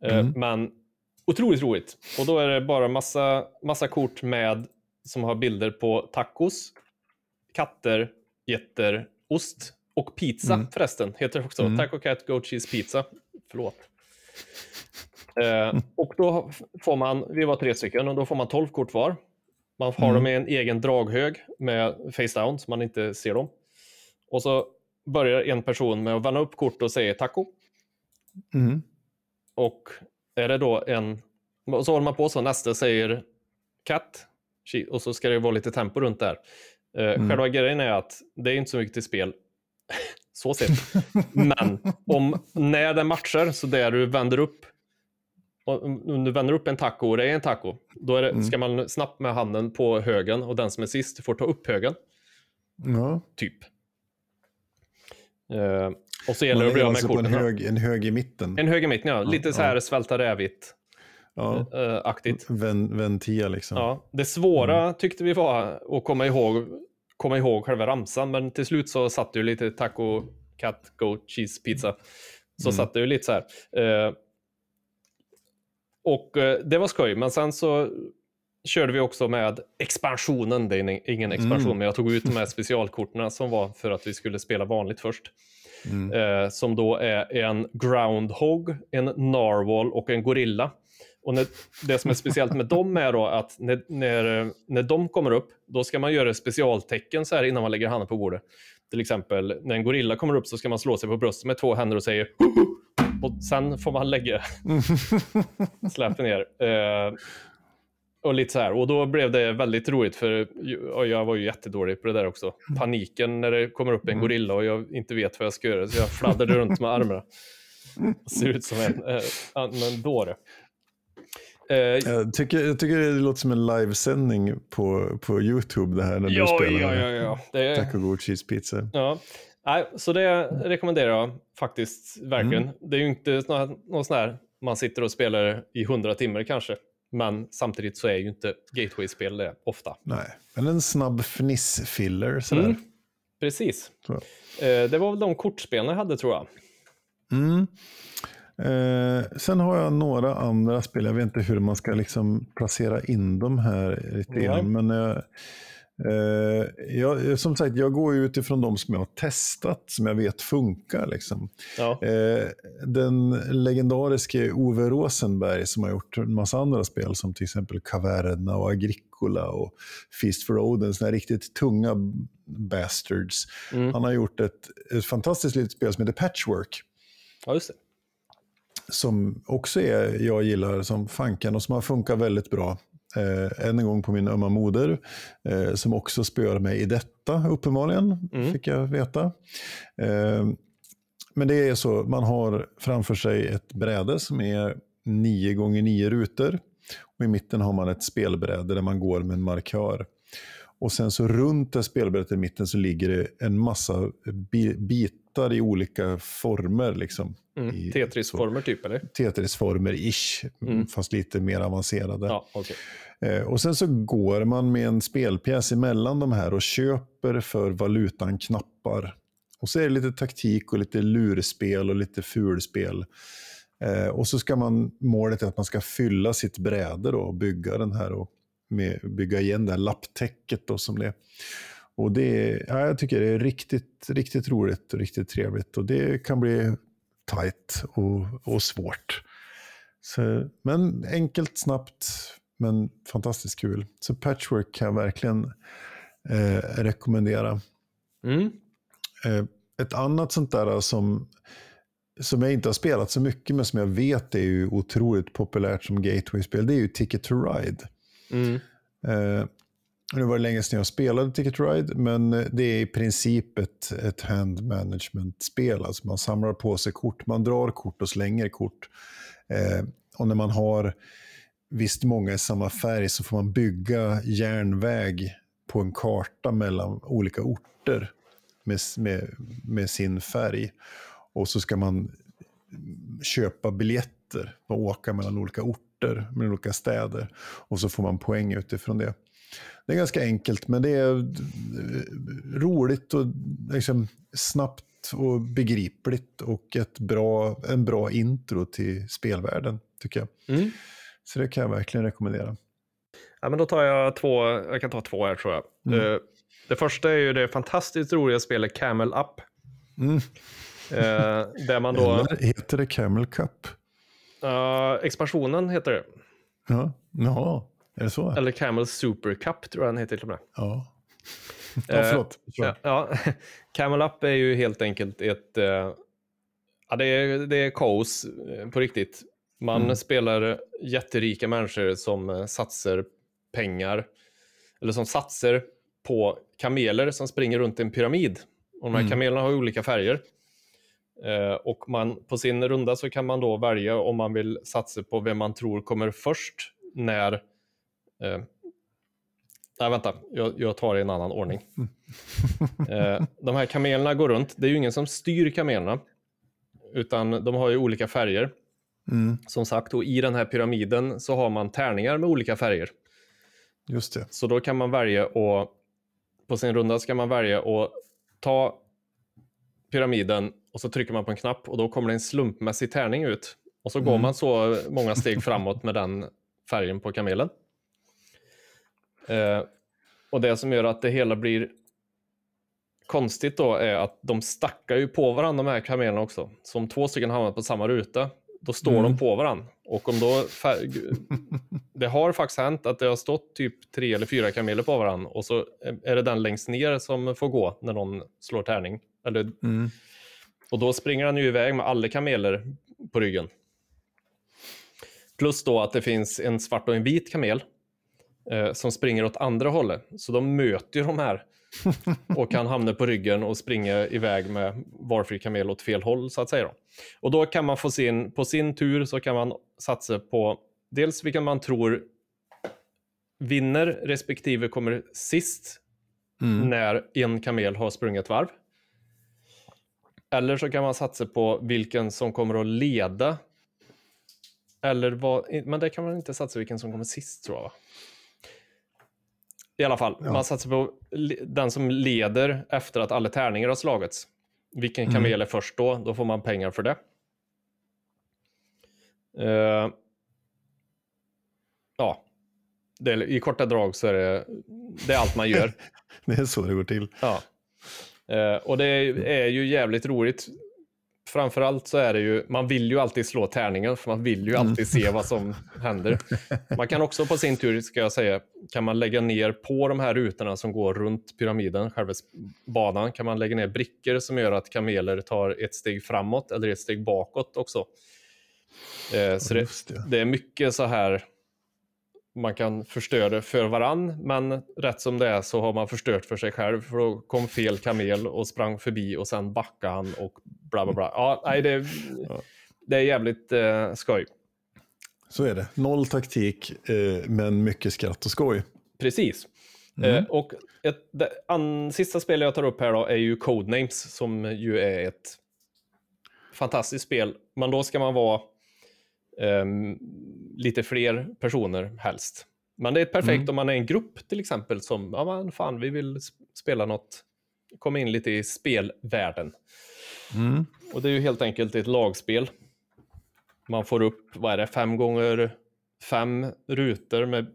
Eh, Mm. Men otroligt roligt. Och då är det bara massa, massa kort med som har bilder på tacos, katter, getter, ost och pizza Mm. förresten. Heter det också. Mm. Taco Cat Goat Cheese Pizza. Förlåt. Eh, och då får man, vi var tre stycken, och då får man 12 kort var. Man har Mm. dem i en egen draghög med face down så man inte ser dem. Och så börjar en person med att vända upp kort och säger taco. Mm. Och är det då en... Och så håller man på så, nästa säger katt. She- Och så ska det vara lite tempo runt där. Eh, Mm. Själva grejen är att det är inte så mycket till spel. så sett. Men om, när det matchar, så där du vänder upp om du vänder upp en taco och det är en taco, då är det, Mm. ska man snabbt med handen på högen och den som är sist får ta upp högen, Ja. typ. Eh, och så gäller det att bli av med alltså på en korten. hög, en hög i mitten. En hög i mitten, ja. Lite så här svälta rävigt Ja. eh, aktigt. Ven, ventia liksom. Ja. Det svåra Mm. tyckte vi var att komma ihåg, komma ihåg själva ramsan, men till slut så satt ju lite taco, cat, goat, cheese, pizza. Så Mm. satt ju lite så här. Eh, och eh, det var skoj, men sen så körde vi också med expansionen. Det är ing- ingen expansion, Mm. men jag tog ut de här specialkorten som var för att vi skulle spela vanligt först. Mm. Eh, som då är en groundhog, en narwhal och en gorilla. Och när, det som är speciellt med dem är då att när, när, när de kommer upp, då ska man göra specialtecken så här innan man lägger handen på bordet. Till exempel när en gorilla kommer upp så ska man slå sig på bröstet med två händer och säga och sen får man lägga släppa ner. Eh, och lite så här. Och då blev det väldigt roligt för jag var ju jättedålig på det där också. Paniken när det kommer upp en Mm. gorilla och jag inte vet vad jag ska göra. Så jag fladdrade runt med armarna. Ser ut som en, eh, en dåre. Eh, Jag, tycker, jag tycker det låter som en livesändning på, på YouTube det här när du ja, spelar ja, ja, ja. Det är, Taco Goat Cheese Pizza. Ja, Nej, så det rekommenderar jag faktiskt verkligen. Mm. Det är ju inte någon sån här man sitter och spelar i hundra timmar kanske. Men samtidigt så är ju inte gateway-spel det ofta. Nej, men en snabb fniss-filler sådär. Mm. Precis. Så. Eh, det var väl de kortspelen jag hade tror jag. Mm. Eh, sen har jag några andra spel. Jag vet inte hur man ska liksom placera in dem här lite grann. Men eh, eh, jag, som sagt, jag går utifrån de som jag har testat, som jag vet funkar. Liksom. Ja. Eh, den legendariske Ove Rosenberg som har gjort en massa andra spel som till exempel Caverna och Agricola och Feast for Odin, såna riktigt tunga bastards. Mm. Han har gjort ett, ett fantastiskt litet spel som heter Patchwork ja, just det. som också är, jag gillar som fanken och som har funkat väldigt bra. Eh, än en gång på min ömma moder, eh, som också spöar mig i detta, uppenbarligen, Mm. fick jag veta. Eh, men det är så, man har framför sig ett bräde som är 9 gånger 9 rutor. Och I mitten har man ett spelbräde där man går med en markör. Och sen så runt det spelbrädet i mitten så ligger det en massa bi- bitar i olika former. Liksom, Mm. Tetris-former typ, eller? Tetris-former-ish, Mm. fast lite mer avancerade. Ja, okej. Eh, och sen så går man med en spelpjäs emellan de här och köper för valutan knappar. Och så är det lite taktik och lite lurspel och lite fulspel. Eh, och så ska man, målet är att man ska fylla sitt bräde då och bygga den här och med, bygga igen det här lapptäcket då som det är. Och det ja, jag tycker det är riktigt, riktigt roligt och riktigt trevligt. Och det kan bli tajt och, och svårt. Så, men enkelt, snabbt, men fantastiskt kul. Så Patchwork kan jag verkligen eh, rekommendera. Mm. Eh, ett annat sånt där som, som jag inte har spelat så mycket men som jag vet är ju otroligt populärt som gateway-spel, det är ju Ticket to Ride. Mm. Eh, nu var det länge sedan jag spelade Ticket Ride, men eh, det är i princip ett, ett hand management-spel. Alltså man samlar på sig kort, man drar kort och slänger kort. Eh, och när man har visst många i samma färg så får man bygga järnväg på en karta mellan olika orter med, med, med sin färg. Och så ska man köpa biljetter och åka mellan olika orter, mellan olika städer. Och så får man poäng utifrån det. Det är ganska enkelt, men det är roligt och liksom snabbt och begripligt och ett bra, en bra intro till spelvärlden, tycker jag. Mm. Så det kan jag verkligen rekommendera. Ja, men då tar jag två, jag kan ta två här tror jag. Mm. Eh, Det första är ju det fantastiskt roliga spelet Camel Up. Mm. Eh, där man då, Eller heter det Camel Cup? eh, expansionen heter det. Ja, Jaha, är det så? Eller Camel Super Cup tror jag den heter till och med. Ja. Ja, Eh, förlåt. Ja, ja. Camel Up är ju helt enkelt ett... eh, ja, det är, det är kaos eh, på riktigt. Man Mm. spelar jätterika människor som satsar pengar, eller som satsar på kameler som springer runt en pyramid. Och de här Mm. kamelerna har olika färger. Eh, och man, på sin runda så kan man då välja om man vill satsa på vem man tror kommer först när... Eh, nej, vänta. Jag, jag tar det i en annan ordning. Eh, de här kamelerna går runt. Det är ju ingen som styr kamelerna. Utan de har ju olika färger. Mm, Som sagt, och i den här pyramiden så har man tärningar med olika färger. just det. Så då kan man välja och på sin runda ska man välja att ta pyramiden och så trycker man på en knapp och då kommer det en slumpmässig tärning ut. Och så går Mm. man så många steg framåt med den färgen på kamelen. Eh, och det som gör att det hela blir konstigt då är att de stackar ju på varandra de här kamelerna också. Så om två stycken hamnar på samma ruta, då står Mm. de på varandra. Och om då det har faktiskt hänt att det har stått typ tre eller fyra kameler på varandra och så är det den längst ner som får gå när någon slår tärning. Eller, Mm. och då springer han ju iväg med alla kameler på ryggen. Plus då att det finns en svart och en vit kamel eh, som springer åt andra hållet. Så de möter ju de här och kan hamna på ryggen och springa iväg med varför kamel åt fel håll så att säga. Då. Och då kan man få sin, på sin tur så kan man satsa på dels vilken man tror vinner respektive kommer sist Mm. när en kamel har sprungit varv. Eller så kan man satsa på vilken som kommer att leda. Eller vad, men det kan man inte satsa vilken som kommer sist tror jag. I alla fall, Ja. man satsar på den som leder efter att alla tärningar har slagits. Vilken Mm. kamel är först då? Då får man pengar för det. Eh, ja, det är, i korta drag så är det, det är allt man gör. Det är så det går till. Ja. Eh, och det är, är ju jävligt roligt. Framförallt så är det ju, man vill ju alltid slå tärningen för man vill ju alltid se vad som händer. Man kan också på sin tur, ska jag säga, kan man lägga ner på de här rutorna som går runt pyramiden, själva banan, kan man lägga ner brickor som gör att kameler tar ett steg framåt eller ett steg bakåt också. Eh, så det. det är mycket så här man kan förstöra för varann, men rätt som det är så har man förstört för sig själv för då kom fel kamel och sprang förbi och sen backade han och bla bla bla. Ja, nej, det, det är jävligt eh, skoj. Så är det. Noll taktik, eh, men mycket skratt och skoj. Precis. Mm. Eh, och ett, det an, sista spelet jag tar upp här då är ju Codenames som ju är ett fantastiskt spel. Men då ska man vara ehm, lite fler personer helst. Men det är perfekt Mm. om man är en grupp till exempel som, ja men fan vi vill spela något, komma in lite i spelvärlden. Mm. Och det är ju helt enkelt ett lagspel. Man får upp, vad är det, fem gånger fem rutor med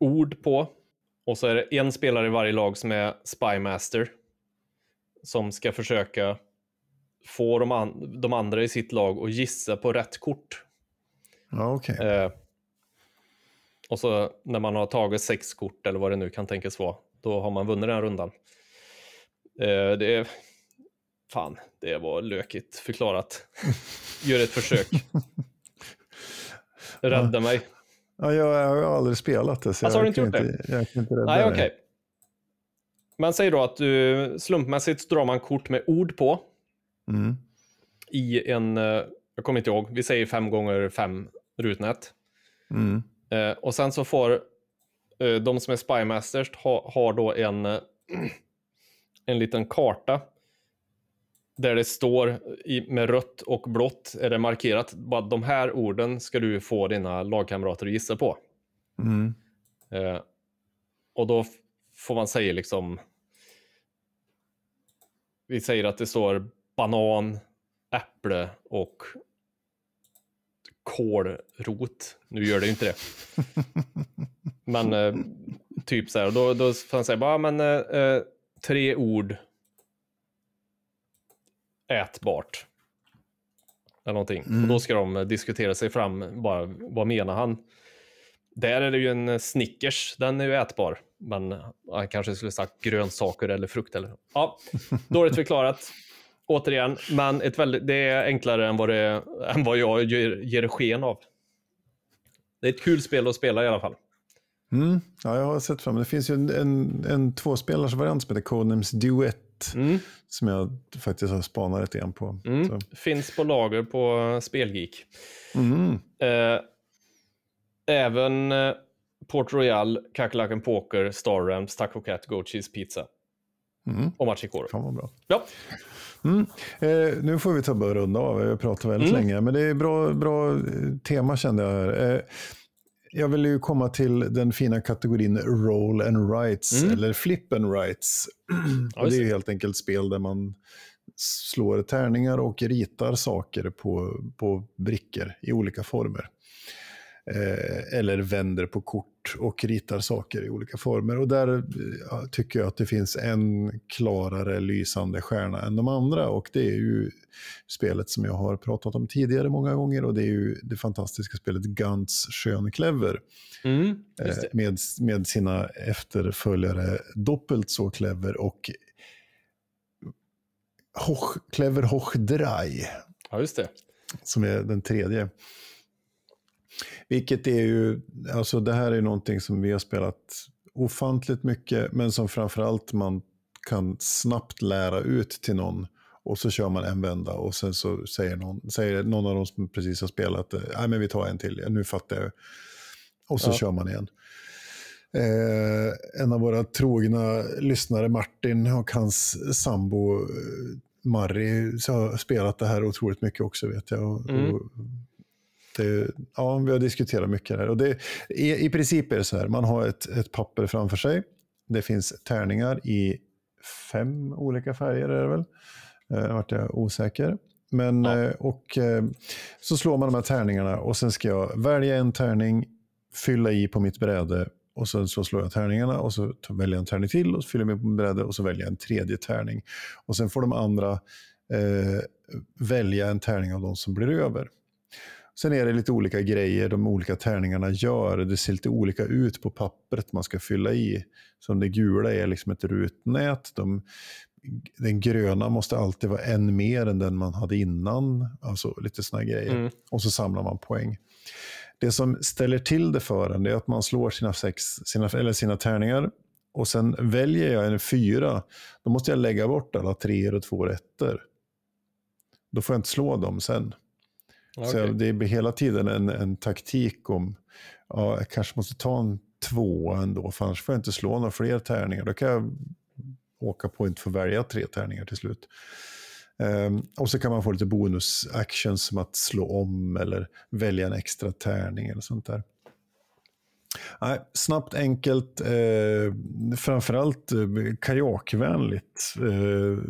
ord på. Och så är det en spelare i varje lag som är spymaster. Som ska försöka få de, an- de andra i sitt lag att gissa på rätt kort. Ja, okej. Eh, och så när man har tagit sex kort eller vad det nu kan tänkas vara, då har man vunnit den rundan. Eh, det är... Fan, det var lökigt förklarat. Gör ett försök. Rädda mig. Ja, jag, jag har aldrig spelat det, så Alltså, har jag, du inte gjort inte, jag kan inte rädda Nej, okej. Men säg då att du slumpmässigt drar man kort med ord på Mm. i en, eh, jag kommer inte ihåg, vi säger fem gånger fem rutnät. Mm. Eh, och sen så får eh, de som är spymasters ha, har då en, en liten karta där det står i, med rött och blått är det markerat. Bara de här orden ska du få dina lagkamrater att gissa på. Mm. Eh, och då får man säga liksom. Vi säger att det står banan, äpple och kålrot. Nu gör det ju inte det. men eh, typ så här. Och då, då får man säga bara, men eh, eh, tre ord. Ätbart. Eller någonting. Och då ska de diskutera sig fram. Bara, vad menar han? Där är det ju en eh, Snickers, den är ju ätbar. Men han kanske skulle sagt grönsaker eller frukt. Eller... Ja, dåligt förklarat. Återigen, men ett väldigt, det är enklare än vad, det, än vad jag ger, ger sken av. Det är ett kul spel att spela i alla fall. Mm. Ja, jag har sett fram Det finns ju en, en, en tvåspelarsvariant som heter Codenames Duet. Mm, Som jag faktiskt har spanat lite grann på. mm. Finns på lager på Spelgeek. Mm. Eh, även eh, Port Royal, Kakerlaken Poker, Star Ramps, Taco Cat, Goat Cheese Pizza Mm. och Machikoro. Fan vad bra. Ja, Mm. Eh, nu får vi ta och runda av. Vi har pratat väldigt Mm. länge. Men det är bra, bra eh, tema kände jag här. Eh, jag vill ju komma till den fina kategorin roll and rights, Mm. eller flip and rights. Ja, och det är helt enkelt spel där man slår tärningar och ritar saker på, på brickor i olika former. Eh, eller vänder på kort och ritar saker i olika former. Och där tycker jag att det finns en klarare lysande stjärna än de andra. Och det är ju spelet som jag har pratat om tidigare många gånger. Och det är ju det fantastiska spelet Guns Schön-Clever. mm. Eh, med, med sina efterföljare Doppelt så clever och Hoch, Clever Hoch Drei, Ja, just det. som är den tredje. Vilket är ju, alltså det här är någonting som vi har spelat ofantligt mycket, men som framförallt man kan snabbt lära ut till någon. Och så kör man en vända och sen så säger någon, säger någon av dem som precis har spelat, nej men vi tar en till, nu fattar jag. Och så Ja. kör man igen. Eh, en av våra trogna lyssnare, Martin, och hans sambo eh, Marri så har spelat det här otroligt mycket också vet jag. Och, Mm. och det, ja, vi har diskuterat mycket här. Och det, i, I princip är det så här, man har ett, ett papper framför sig. Det finns tärningar i fem olika färger är det väl. Eh, vart jag osäker. Men, Ja. eh, och eh, så slår man de här tärningarna och sen ska jag välja en tärning, fylla i på mitt bräde och sen så slår jag tärningarna och så väljer jag en tärning till och så fyller jag med på mitt bräde och så väljer jag en tredje tärning. Och sen får de andra eh, välja en tärning av de som blir över. Sen är det lite olika grejer de olika tärningarna gör. Det ser lite olika ut på pappret man ska fylla i. Som det gula är liksom ett rutnät. De, den gröna måste alltid vara en mer än den man hade innan. Alltså lite sådana grejer. Mm. Och så samlar man poäng. Det som ställer till det för en är att man slår sina, sex, sina, eller sina tärningar och sen väljer jag en fyra. Då måste jag lägga bort alla treor och två rätter. Då får jag inte slå dem sen. Så Okej. jag- det blir hela tiden en, en taktik om, ja, jag kanske måste ta en tvåa ändå, för annars får jag inte slå några fler tärningar. Då kan jag åka på och inte få välja tre tärningar till slut. Ehm, och så kan man få lite bonus-actions som att slå om eller välja en extra tärning eller sånt där. Nej, snabbt, enkelt, eh, framförallt eh, kajakvänligt. Eh,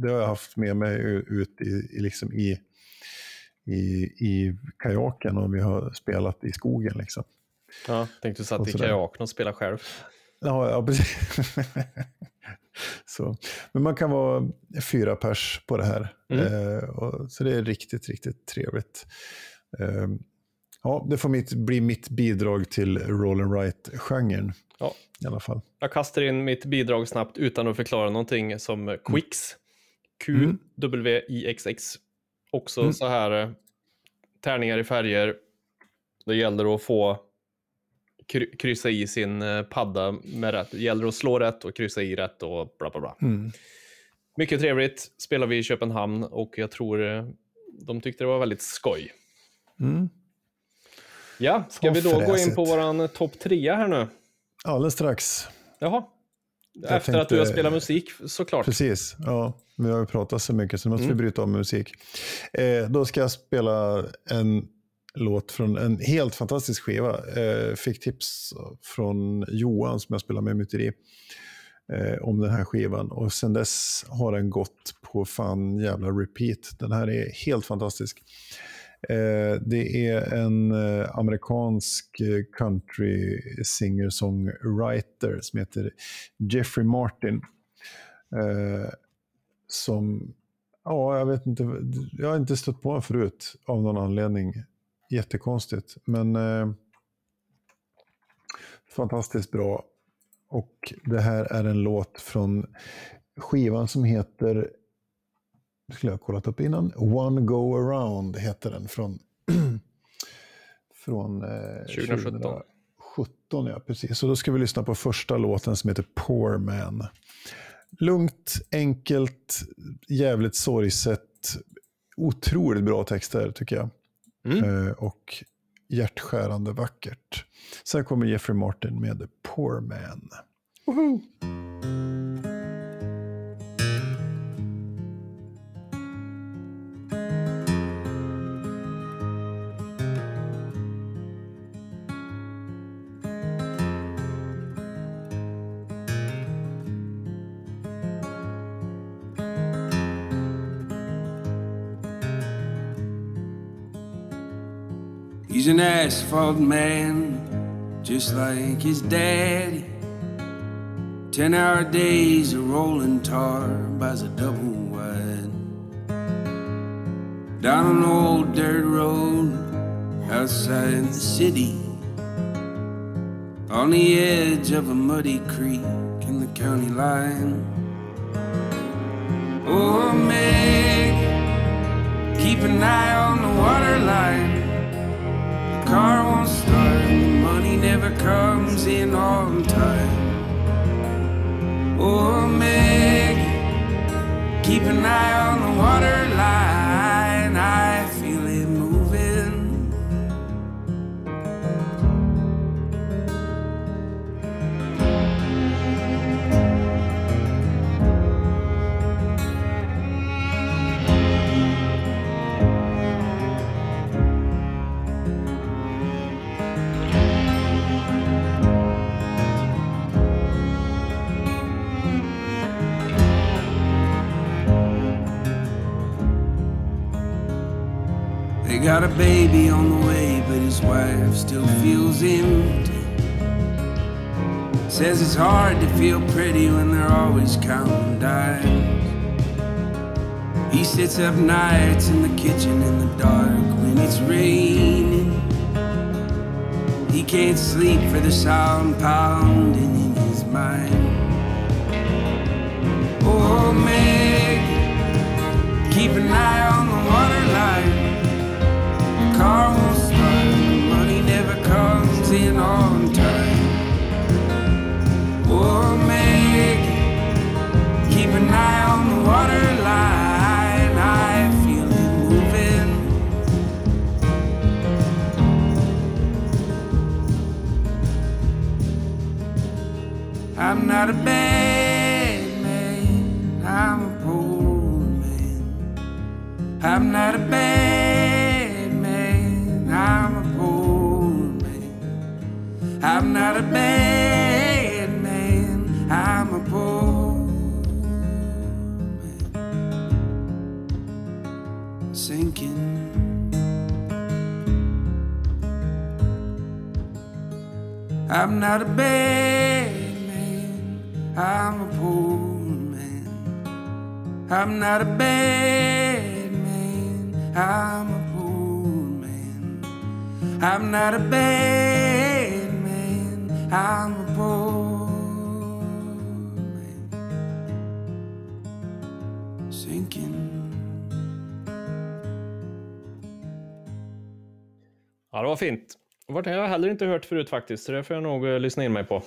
det har jag haft med mig ut i, i, liksom i, i, i kajaken och vi har spelat i skogen. Liksom. Ja, tänkte du satt i kajaken och spela själv. Ja, ja precis. så. Men man kan vara fyra pers på det här. Mm. Eh, och, så det är riktigt, riktigt trevligt. Eh, ja, det får mitt, bli mitt bidrag till roll and write-genren Ja. i alla fall. Jag kastar in mitt bidrag snabbt utan att förklara någonting som Quix. Q-W-I-X-X. Också Mm. så här eh, tärningar i färger. Det gäller att få kry- kryssa i sin eh, padda med rätt. Det gäller att slå rätt och kryssa i rätt och bla bla bla. Mm. Mycket trevligt. Spelar vi i Köpenhamn och jag tror eh, de tyckte det var väldigt skoj. Mm. Ja, ska vi då gå in på våran topp trea här nu? Alldeles strax. Jaha. Efter tänkte, att du har spelat musik såklart. Precis, ja. Vi har ju pratat så mycket så nu måste mm. vi bryta om musik. Eh, då ska jag spela en låt från en helt fantastisk skiva. Eh, fick tips från Johan som jag spelar med i Myteri eh, om den här skivan. Och sen dess har den gått på fan jävla repeat. Den här är helt fantastisk. Eh, det är en eh, amerikansk eh, country singer-songwriter som heter Jeffrey Martin. Eh, som, ja, jag vet inte, jag har inte stött på honom förut av någon anledning. Jättekonstigt, men eh, fantastiskt bra. Och det här är en låt från skivan som heter, skulle jag ha kollat upp innan, One Go Around heter den från, från eh, 2017. 2017. Ja, precis. Så då ska vi lyssna på första låten som heter Poor Man. Lugnt, enkelt, jävligt sorgset. Otroligt bra texter tycker jag. Mm. Eh, och hjärtskärande vackert. Sen kommer Jeffrey Martin med Poor Man. Woho! Asphalt man, just like his daddy. Ten hour days of rolling tar buys a double wide. Down an old dirt road outside the city. On the edge of a muddy creek in the county line. Oh, Meg, keep an eye on the water line car won't start, the money never comes in on time. Oh, Meg, keep an eye on the water line. Got a baby on the way, but his wife still feels empty. Says it's hard to feel pretty when they're always counting dimes. He sits up nights in the kitchen in the dark when it's raining. He can't sleep for the sound pounding in his mind. Oh, Meg, keep an eye on the water line car won't start, money never comes in on time. Oh, Maggie, keep an eye on the water line. I feel it moving. I'm not a bad man, I'm a poor man. I'm not not a bad man, I'm a poor man. Sinking. I'm not a bad man, I'm a poor man. I'm not a bad man, I'm a poor man. I'm not a bad I'm a man sinking Ja, det var fint. Vart har jag heller inte hört förut faktiskt, så det får jag nog eh, lyssna in mig på.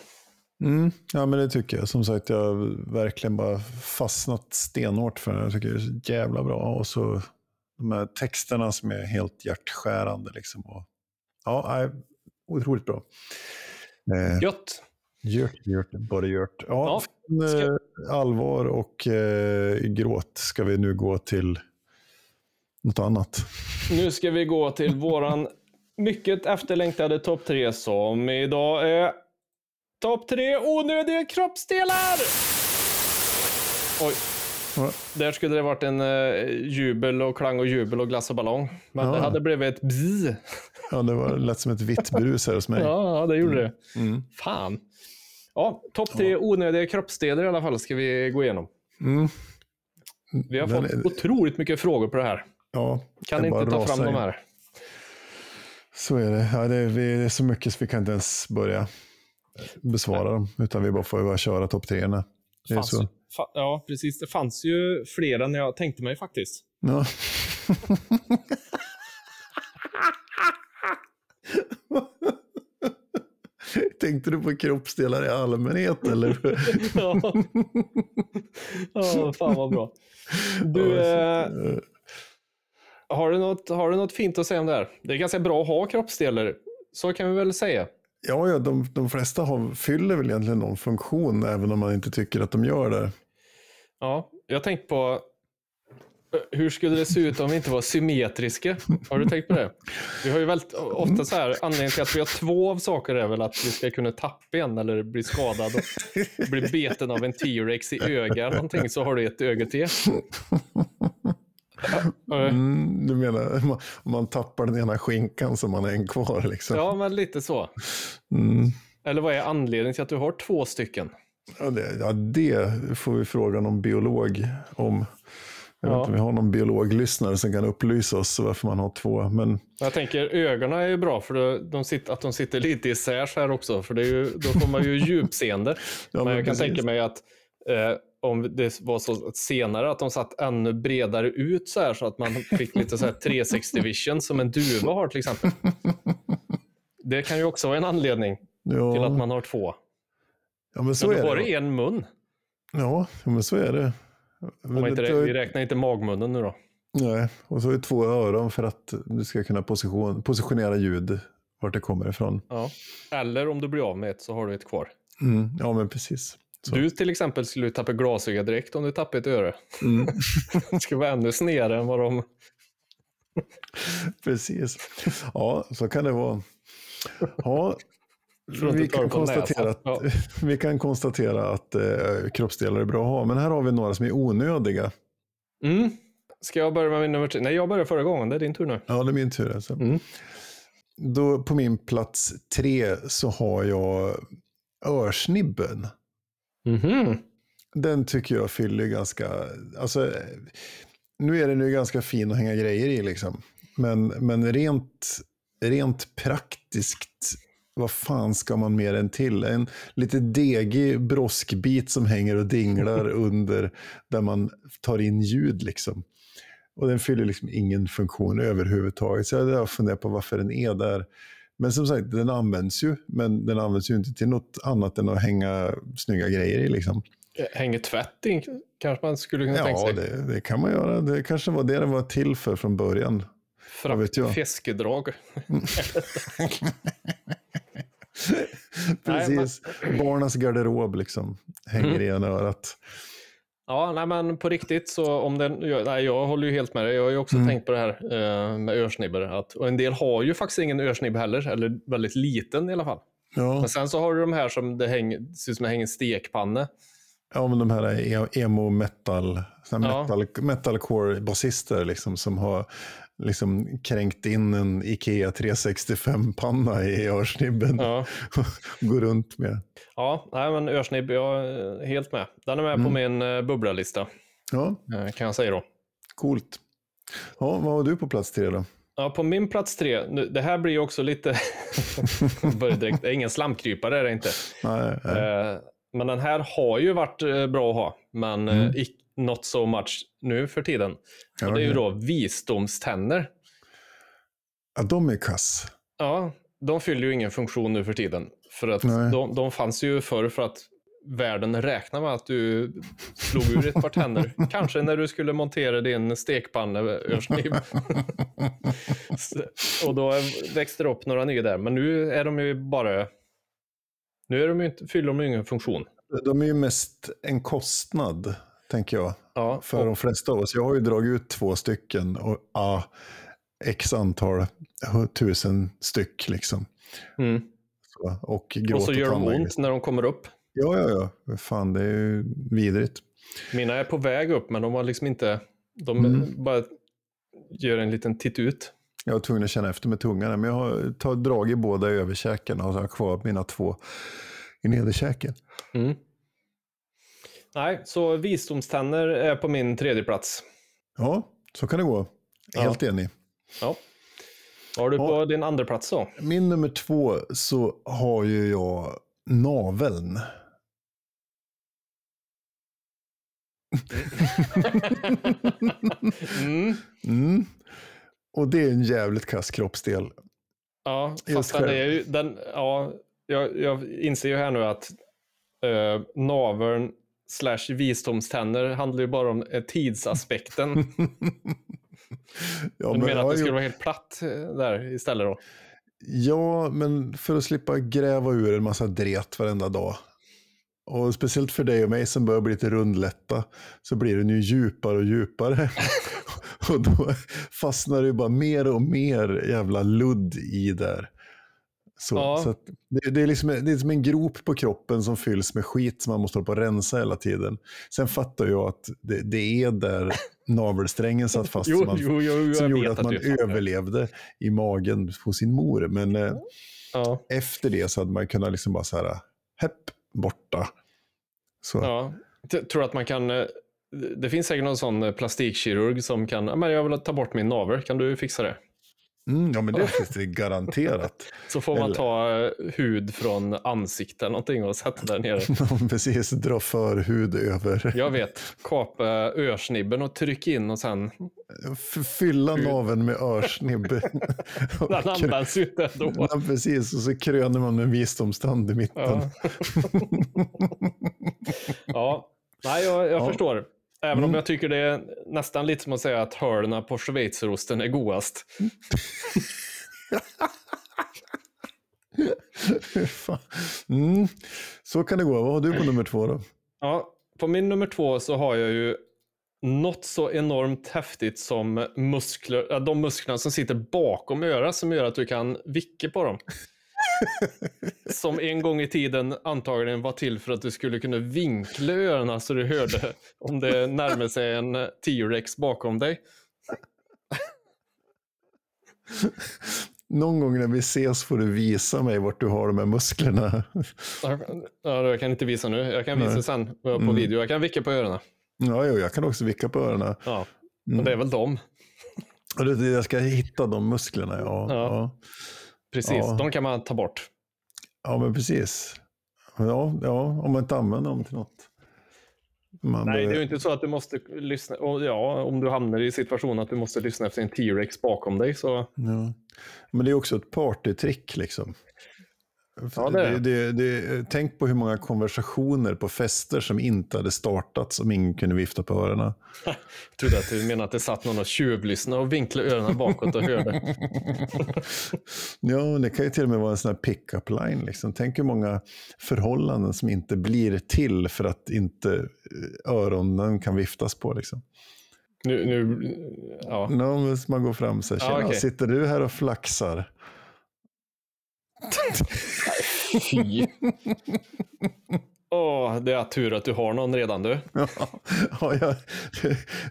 Mm, ja, men det tycker jag. Som sagt, jag har verkligen bara fastnat stenhårt för den. Jag tycker det är så jävla bra. Och så de här texterna som är helt hjärtskärande. Liksom. Och, ja, otroligt bra. Eh, Gött. Gjort, gjort, bara gjort. Ja, Ja, ska- eh, allvar och eh, gråt ska vi nu gå till något annat. Nu ska vi gå till våran mycket efterlängtade topp tre som idag är topp tre onödiga kroppsdelar. Oj, Ja. där skulle det varit en eh, jubel och klang och jubel och glass och ballong. Men Ja. det hade blivit ett bzz. Ja, det var lätt som ett vitt brus här hos mig. Ja, ja, det gjorde det. Mm. Fan. Ja, topp tre onödiga kroppsdelar i alla fall ska vi gå igenom. Mm. Vi har Den fått är- otroligt mycket frågor på det här. Ja, Kan inte ta fram de här. Så är det. Ja, det, är, det är så mycket så vi kan inte ens börja besvara dem. Utan vi bara får bara köra topp treorna. Det är Fanns så. Ja, precis. Det fanns ju fler än jag tänkte mig faktiskt. Ja. Tänkte du på kroppsdelar i allmänhet eller? Ja, ja fan vad bra. Du, eh, har, du något, har du något fint att säga om det här? Det är ganska bra att ha kroppsdelar. Så kan vi väl säga. Ja, ja de, de flesta har, fyller väl egentligen någon funktion även om man inte tycker att de gör det. Ja, jag tänkte på eh, hur skulle det se ut om vi inte var symmetriska? Har du tänkt på det? Vi har ju väldigt ofta så här, anledningen till att vi har två av saker är väl att vi ska kunna tappa en eller bli skadad och bli beten av en T-rex i ögat någonting så har du ett öga till. Eh, Mm, du menar man, om man tappar den ena skinkan så man har en kvar liksom? Ja, men lite så. Mm. Eller vad är anledningen till att du har två stycken? Ja, det, ja, det får vi fråga någon biolog om. Jag vet inte vi har någon biologlyssnare som kan upplysa oss varför man har två. Men Jag tänker ögonen är ju bra för de sitter, att de sitter lite isär så här också. För det är ju, då får man ju djupseende. Ja, men men jag kan precis. tänka mig att eh, om det var så att senare att de satt ännu bredare ut så här så att man fick lite så här 360 vision som en duva har till exempel. Det kan ju också vara en anledning ja, till att man har två. Ja, men så Men då är har det. du en mun. Ja, men så är det. Men inte, det vi räknar inte magmunnen nu då. Nej, och så är det två öron för att du ska kunna position, positionera ljud vart det kommer ifrån. Ja. Eller om du blir av med ett så har du ett kvar. Mm, ja, men precis. Så. Du till exempel skulle tappa glasöga direkt om du tappade ett öre. Mm, Det skulle vara ännu snedare än vad de... precis. Ja, så kan det vara. Ja, vi, kan konstatera att, Ja. vi kan konstatera att eh, kroppsdelar är bra att ha. Men här har vi några som är onödiga. Mm. Ska jag börja med min nummer tre? Nej, jag började förra gången. Det är din tur nu. Ja, det är min tur. Alltså. Mm. Då, på min plats tre så har jag örsnibben. Mhm. Den tycker jag fyller ganska... Alltså, nu är den ju ganska fin att hänga grejer i liksom. Men, men rent, rent praktiskt, vad fan ska man mer än till? En lite degig broskbit som hänger och dinglar under där man tar in ljud liksom. Och den fyller liksom ingen funktion överhuvudtaget. Så jag har funderat på varför den är där. Men som sagt, den används ju. Men den används ju inte till något annat än att hänga snygga grejer i liksom. Hänger tvätt in kanske man skulle kunna tänka Ja, sig. det, det kan man göra. Det kanske var det den var till för från början. Frakt, fiskedrag. Precis. Barnens garderob liksom hänger Mm. i ena örat. Ja, nej, men på riktigt så om den... Jag, nej, jag håller ju helt med dig. Jag har ju också Mm. tänkt på det här eh, med örsnibbor. Att, och en del har ju faktiskt ingen örsnibb heller, eller väldigt liten i alla fall. Ja, Men sen så har du de här som det hänger, ser ut som det hänger en stekpanna. ja, men de här är e- emo metal, Ja. metal metalcore-basister liksom, som har liksom kränkt in en Ikea 365-panna i örsnibben Ja, och går runt med. ja nej, men örsnibb, jag är helt med. Den är med på min uh, bubblalista, Ja, eh, kan jag säga då. coolt. Ja, vad har du på plats tre då? Ja, på min plats tre, nu, det här blir också lite... Direkt, det är ingen slamkrypare, är det inte. Nej, nej. Eh, men den här har ju varit eh, bra att ha, men Mm. Not so much nu för tiden. Och det är ju då visdomständer. Ja, de är kass. Ja, de fyller ju ingen funktion nu för tiden. För att de, de fanns ju förr för att världen räknar med att du slog ur ett par tänder. Kanske när du skulle montera din stekpanneörsnibb. och då växte det upp några nya där. Men nu är de ju bara Nu är de ju inte, fyller de ju ingen funktion. De är ju mest en kostnad, tänker jag, Ja, för och, de flesta av oss. Jag har ju dragit ut två stycken och ah, x antal tusen styck liksom. mm. Så, och och så gör de ont när de kommer upp. Ja, ja, ja. Fan, det är ju vidrigt. Mina är på väg upp, men de har liksom inte... De Mm. bara gör en liten titt ut. Jag var tvungen att känna efter med tungan, men jag har tagit drag i båda överkäkarna och så har jag kvar mina två i nederkäken. Mm. Nej, så visdomständer är på min tredje plats. Ja, så kan det gå. Helt enig. Ja. Vad har du Ja. på din andra plats då? Min nummer två så har ju jag naveln. Mm. Mm. Och det är en jävligt kass kroppsdel. Ja, fast den är ju... Den, ja, jag, jag inser ju här nu att uh, naveln slash visdomständer handlar ju bara om eh, tidsaspekten. Ja, du menar att det skulle vara helt platt eh, där istället då? Ja, men för att slippa gräva ur en massa dret varenda dag. Och speciellt för dig och mig som börjar bli lite rundlätta så blir den ju djupare och djupare. och då fastnar det ju bara mer och mer jävla ludd i där. Så, Ja. så att det, det, är liksom, det är som en grop på kroppen som fylls med skit som man måste hålla på och rensa hela tiden. Sen fattar jag att det, det är där navelsträngen satt fast Jo, som, man, jo, jo, som gjorde vet att man överlevde i magen hos sin mor. Men eh, Ja, efter det så hade man kunnat liksom bara så här, hepp, borta. Så. ja. Tror att man kan... eh, Det finns säkert någon sån eh, plastikkirurg som kan... "Ja, Men jag vill ta bort min navel, kan du fixa det? Mm, ja, men det finns det garanterat. Så får man ta eh, hud från ansiktet eller någonting och sätta där nere. Precis, dra förhud över. Jag vet, kapa örsnibben och trycka in och sen... Fylla naveln med örsnibb. Den används ju inte då. Ja, precis, och så kröner man med en visdomstand i mitten. Ja. ja, nej jag, jag Ja. förstår. Även om Mm. jag tycker det är nästan lite som att säga att hörnen på schweizerosten är godast. Fan. mm. Så kan det gå. Vad har du på nummer två då? Ja, på min nummer två så har jag ju något så enormt häftigt som muskler, de musklerna som sitter bakom örat som gör att du kan vicka på dem. Som en gång i tiden antagligen var till för att du skulle kunna vinkla öronen så du hörde om det närmade sig en T-rex bakom dig. Någon gång när vi ses får du visa mig vart du har de här musklerna. Ja, jag kan inte visa nu. Jag kan visa Nej. sen på Mm. video. Jag kan vicka på öronen. Ja, jo, jag kan också vicka på öronen. Ja, Mm. och det är väl dem. Jag ska hitta de musklerna, ja. Ja. Ja, Precis, Ja. de kan man ta bort. ja men precis. Ja, ja, om man inte använder dem till något. Man Nej, det är ju inte så att du måste lyssna. Ja, om du hamnar i situationen att du måste lyssna efter en T-rex bakom dig så... Ja. Men det är också ett partytrick liksom. Ja, det det, det, tänk på hur många konversationer på fester som inte hade startats om ingen kunde vifta på öronen. Jag trodde att du menade att det satt någon och tjuvlyssnade och vinklade öronen bakåt och hörde. Ja, det kan ju till och med vara en sån här pick-up line. Liksom. Tänk hur många förhållanden som inte blir till för att inte eh, öronen kan viftas på. Liksom. Nu, nu, ja. No, man går fram och säger, Ja, okej. sitter du här och flaxar? Fy. Åh, det är tur att du har någon redan du. ja, jag,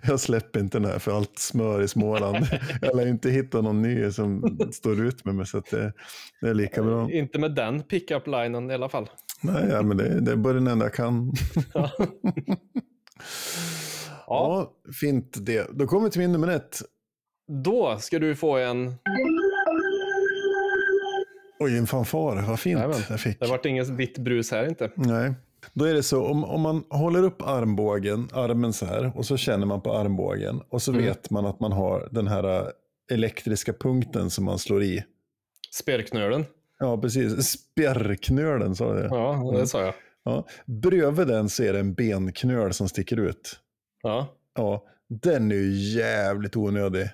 jag släpper inte den här för allt smör i Småland. Jag lär inte hitta någon ny som står ut med mig, så att det, det är lika bra. Inte med den pick-up-linen i alla fall. Nej, ja, men det, det är bara den enda jag kan. Ja. Ja, fint det. Då kommer vi till min nummer ett. Då ska du få en... Oj, en fanfar. Vad fint Jajamän. jag fick. Det vart inget vitt brus här inte. Nej. Då är det så, om, om man håller upp armbågen, armen så här, och så känner man på armbågen, och så Mm. vet man att man har den här äh, elektriska punkten som man slår i. Spärrknölen. Ja, precis. Spjärrknölen, sa det? Ja, det sa jag. Ja. Bredvid den så är det en benknöl som sticker ut. Ja. Ja, den är ju jävligt onödig.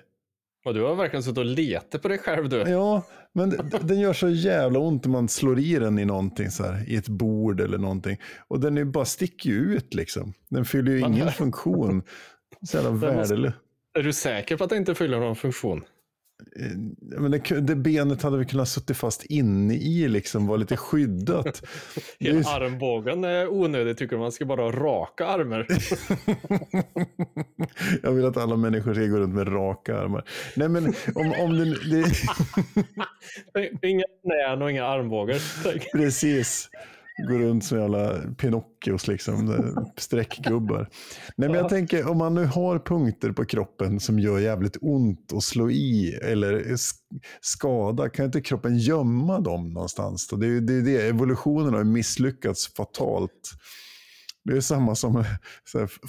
Och du har verkligen suttit och letat på dig själv du. Ja, men den gör så jävla ont om man slår i den i någonting så här, i ett bord eller någonting. Och den är bara sticker ju ut liksom. Den fyller ju ingen funktion. Så jävla värdelös. Är du säker på att det inte fyller någon funktion? Eh, Men det, det benet hade vi kunnat suttit fast inne i, liksom, var lite skyddat. Är Hela ju- armbågen är onödig tycker man ska bara ha raka armar. Jag vill att alla människor ska gå runt med raka armar. Nej, men om, om det, det... inga knän och inga armbågar. Precis. Går runt som jävla Pinocchios, liksom, streckgubbar. Nej, men jag tänker, om man nu har punkter på kroppen som gör jävligt ont att slå i eller sk- skada, kan inte kroppen gömma dem någonstans? Då? Det är det, är det. Evolutionen har misslyckats fatalt. Det är samma som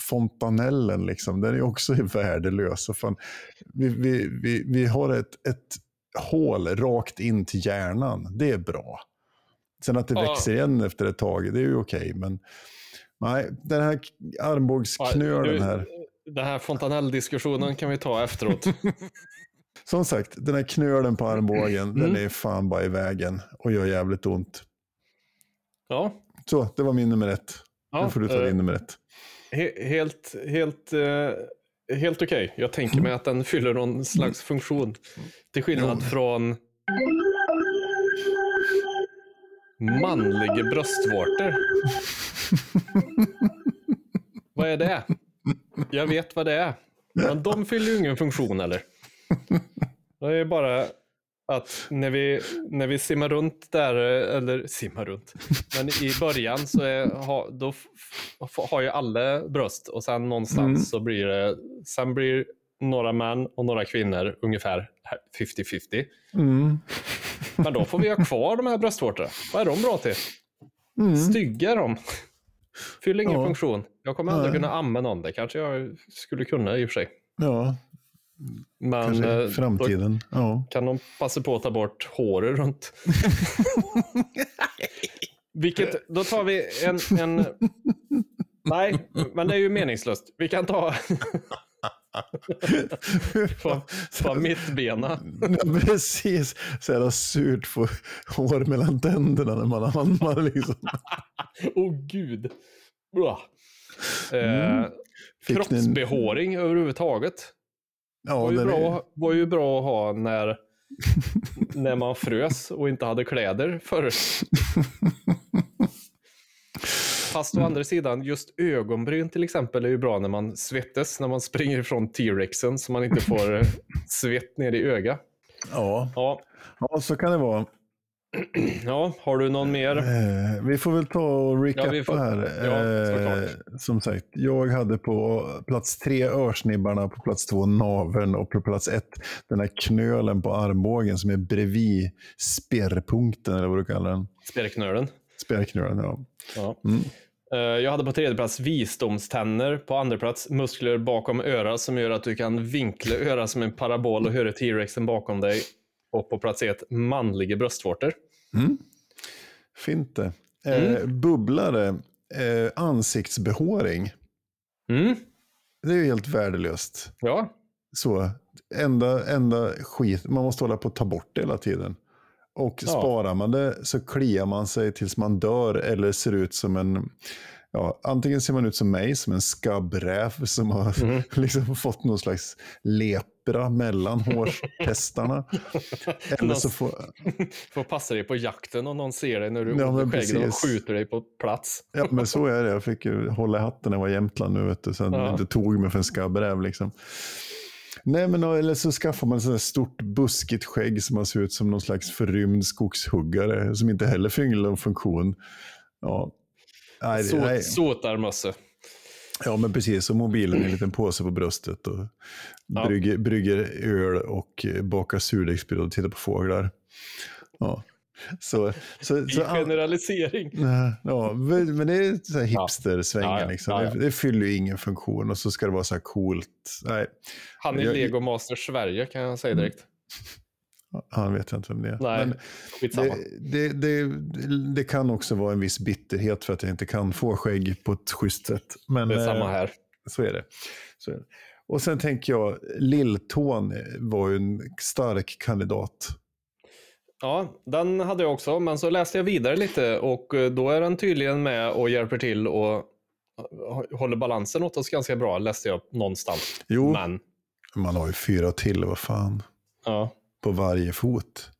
fontanellen, liksom. den är också värdelös. Fan, vi, vi, vi, vi har ett, ett hål rakt in till hjärnan, det är bra. Sen att det Ja. växer igen efter ett tag, det är ju okej. men nej, den här armbågsknölen här. Den här fontanell-diskussionen kan vi ta efteråt. Som sagt, den här knölen på armbågen, den Mm. är fan bara i vägen och gör jävligt ont. Ja, Så, det var min nummer ett. ja nu får du ta eh, din nummer ett. he- helt, helt, eh, helt okej. Jag tänker mig att den fyller någon slags funktion. Till skillnad från manliga bröstvårtor. vad är det? Jag vet vad det är. Men de fyller ju ingen funktion eller? Det är bara att när vi, när vi simmar runt där, eller simmar runt, men i början så är, ha, då har ju alla bröst och sen någonstans Mm. så blir det, sen blir några män och några kvinnor ungefär 50-50. Mm. Men då får vi ha kvar de här bröstvårtorna. Vad är de bra till? Mm. Stygga de. Fyller ingen Ja. funktion. Jag kommer aldrig kunna amma någon. Det kanske jag skulle kunna i och för sig. Ja, Men kanske eh, i framtiden. Ja. Kan de passa på att ta bort håret runt. Vilket, då tar vi en, en... Nej, men det är ju meningslöst. Vi kan ta... på, på mittbena. Ja, Precis, så jävla surt få hår mellan tänderna när man ammar. Liksom. Åh oh, gud. Bra. Mm. Eh, ni en- kroppsbehåring överhuvudtaget. Ja, var, ju den är- bra, var ju bra att ha när, när man frös och inte hade kläder förr. Fast å andra sidan, just ögonbryn till exempel är ju bra när man svettas, när man springer ifrån T-rexen så man inte får eh, svett ner i öga. Ja. Ja, ja, så kan det vara. ja, har du någon mer? Eh, vi får väl ta och recappa Ja, får- här. ja, Eh, som sagt, jag hade på plats tre örsnibbarna, på plats två naveln och på plats ett den här knölen på armbågen som är bredvid spärrpunkten, eller vad du kallar den. Spjärknölen. Spärrknölen, ja. Ja. Mm. Eh, Jag hade på tredje plats visdomständer, på andra plats muskler bakom örat som gör att du kan vinkla örat som en parabol och höra T-rexen bakom dig. Och på plats ett manliga bröstvårtor. Mm. Fint det. Eh, Mm. bubblare, eh, ansiktsbehåring. Mm. Det är ju helt värdelöst. Ja, Så, enda, enda skit, man måste hålla på att ta bort det hela tiden. Och Ja. sparar man det så kliar man sig tills man dör eller ser ut som en, ja, antingen ser man ut som mig, som en skabbräv som har Mhm. liksom fått någon slags lepra mellan hårtestarna. eller så får, får passa dig på jakten om någon ser dig när du Ja, skäggen och skjuter dig på plats. ja men så är det, jag fick ju hålla i hatten när jag var i Jämtland nu, vet du, sen Ja. inte tog mig för en skabbräv liksom. Nej, men eller så skaffar man ett stort buskigt skägg som man ser ut som någon slags förrymd skogshuggare som inte heller fyller någon funktion. Ja. Nej, sotarmössa. ja, men precis. Och mobilen är en liten påse på bröstet och Ja. brygger, brygger öl och eh, bakar surdegsbröd och tittar på fåglar. Ja. Så, så, så, generalisering. Nej, Ja, men det är så här hipster-svängen. Ja, ja. Liksom. Ja, ja. Det, det fyller ju ingen funktion och så ska det vara så här coolt. Nej, Han är Jag- Lego Master Sverige kan jag säga direkt. han vet jag inte vem det är. Nej, det, det, det, det kan också vara en viss bitterhet för att jag inte kan få skägg på ett schysst sätt. Men, Det är eh, samma här. Så är det. Så är det. Och sen tänker jag, Lilltån var ju en stark kandidat. Ja, den hade jag också, men så läste jag vidare lite och eh, då är den tydligen med och hjälper till och eh, håller balansen åt oss ganska bra, läste jag någonstans. Jo, Men, man har ju fyra till, vad fan, ja, på varje fot.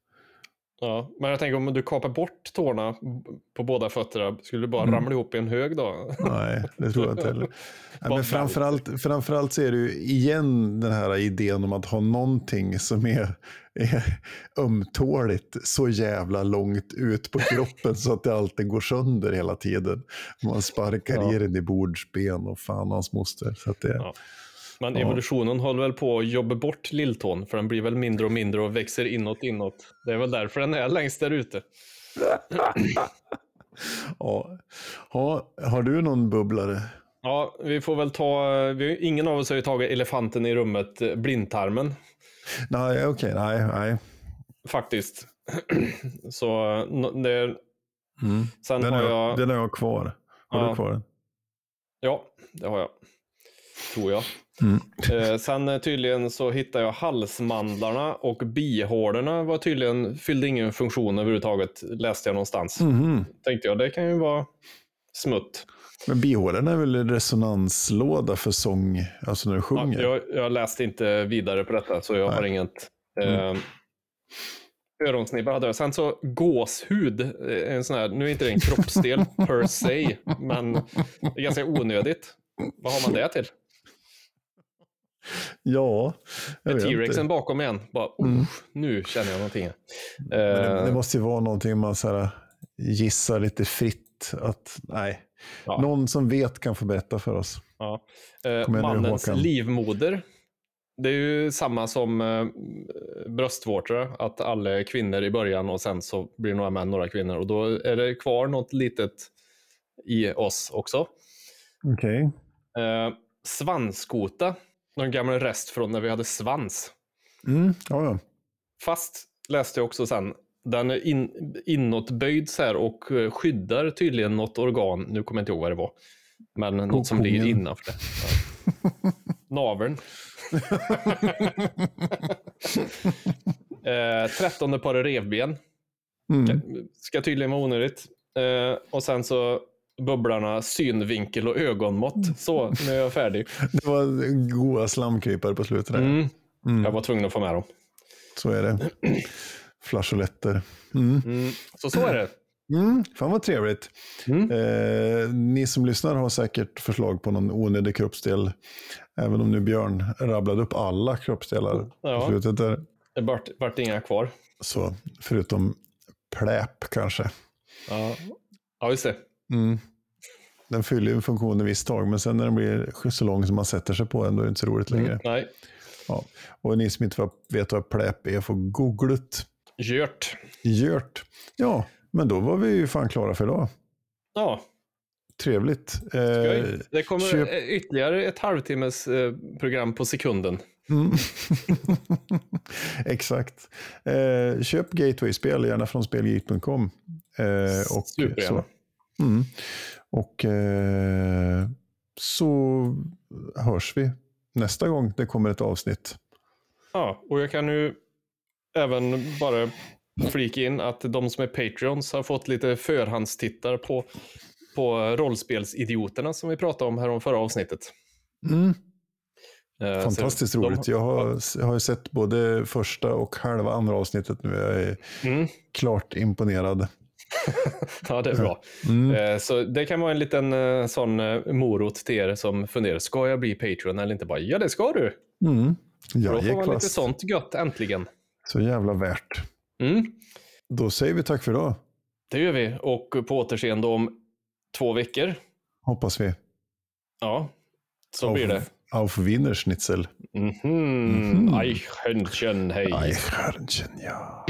ja. men jag tänker om du kapar bort tårna på båda fötterna, skulle du bara Mm. ramla ihop i en hög då? Nej, det tror jag inte heller. Nej, men framförallt, framförallt så är det ju igen den här idén om att ha någonting som är, är ömtåligt så jävla långt ut på kroppen så att det alltid går sönder hela tiden. Man sparkar Ja. i den i bordsben och fan hans moster. Så det, Ja. Men Ja. evolutionen håller väl på att jobba bort lilltån, för den blir väl mindre och mindre och växer inåt inåt. Det är väl därför den är längst där ute. ja. Ja, har du någon bubblare? Ja, vi får väl ta, vi, ingen av oss har ju tagit elefanten i rummet, blindtarmen, Nej, okej, nej, nej. faktiskt. Så det, Mm. sen Den, har jag, jag, den har jag kvar. Har Ja. du kvar den? ja, det har jag, tror jag. Mm. Eh, sen eh, tydligen så hittade jag halsmandlarna och bihålorna var tydligen, fyllde ingen funktion överhuvudtaget, läste jag någonstans. Mhm. Tänkte jag, det kan ju vara smutt. Men bihålen är väl en resonanslåda för sång, alltså när du Ja, sjunger? jag, jag läste inte vidare på detta, så jag Nej. har inget. Mm. Eh, öronsnibbar hade jag. Sen så gåshud, eh, en sån här, nu är inte det en kroppsdel per se, men det är ganska onödigt. Vad har man det till? Ja, jag vet T-rexen bakom igen. Bara, oh, Mm. Nu känner jag någonting. Men det, Eh, det måste ju vara någonting man så här, gissar lite fritt. Att, nej. Ja. Någon som vet kan få berätta för oss. ja. Eh, nu, mannens Håkan. livmoder. Det är ju samma som eh, bröstvårtor, att alla är kvinnor i början och sen så blir några män, några kvinnor. Och då är det kvar något litet i oss också. Okej. Eh, svanskota, någon gammal rest från när vi hade svans. Mm, ja, ja. Fast läste jag också sen, den är in, inåtböjd så här och eh, skyddar tydligen något organ. Nu kommer jag inte ihåg vad det var. Men något som ligger innanför det. Ja. Naveln. eh, trettonde paret revben. Mm. Ska tydligen vara onödigt. Eh, och sen så bubblarna synvinkel och ögonmått. Så, nu är jag färdig. Det var goa slamkrypare på slutet. Där. Mm. Mm. Jag var tvungen att få med dem. Så är det. Flageoletter. Mm. Mm. Så så är det. Mm, fan vad trevligt. Mm. Eh, ni som lyssnar har säkert förslag på någon onödig kroppsdel. Även om nu Björn rabblade upp alla kroppsdelar på Ja. slutet där. Det vart, vart inga kvar. Så, förutom pläp kanske. Ja, ja just det. Mm. Den fyller ju en funktion ett visst tag, men sen när den blir så lång som man sätter sig på den, då är det inte så roligt längre. Mm. Nej, Ja. Och ni som inte vet vad pläp är får googlat. Gjört. Gjort. Ja, men då var vi ju fan klara för idag. Ja, Trevligt. Eh. Det kommer köp- ytterligare ett halvtimmes eh, program på sekunden. Mm. Exakt. Eh, köp Gateway-spel, gärna från spelgeek.com. Eh, och Supergärna. så, mm. och eh, så hörs vi nästa gång det kommer ett avsnitt. Ja, och jag kan ju även bara flika in att de som är Patreons har fått lite förhandstittar på, på rollspelsidioterna som vi pratade om här om förra avsnittet. Mm. Eh, så Fantastiskt de- roligt. Jag har, jag har ju sett både första och halva andra avsnittet nu. Jag är Mm, klart imponerad. ja, det är bra. Mm. Eh, Så det kan vara en liten eh, sån morot till er som funderar, ska jag bli Patreon eller inte? Bara, ja, det ska du. Mm. Då får man lite sånt gött äntligen. Så jävla värt. Mm. Då säger vi tack för idag. Det gör vi. Och på återseende om två veckor. Hoppas vi. Ja, så auf, blir det. Auf Wienerschnitzel. Mhm. Mm mhm. Eichhörnchen, hej. Eichhörnchen, ja.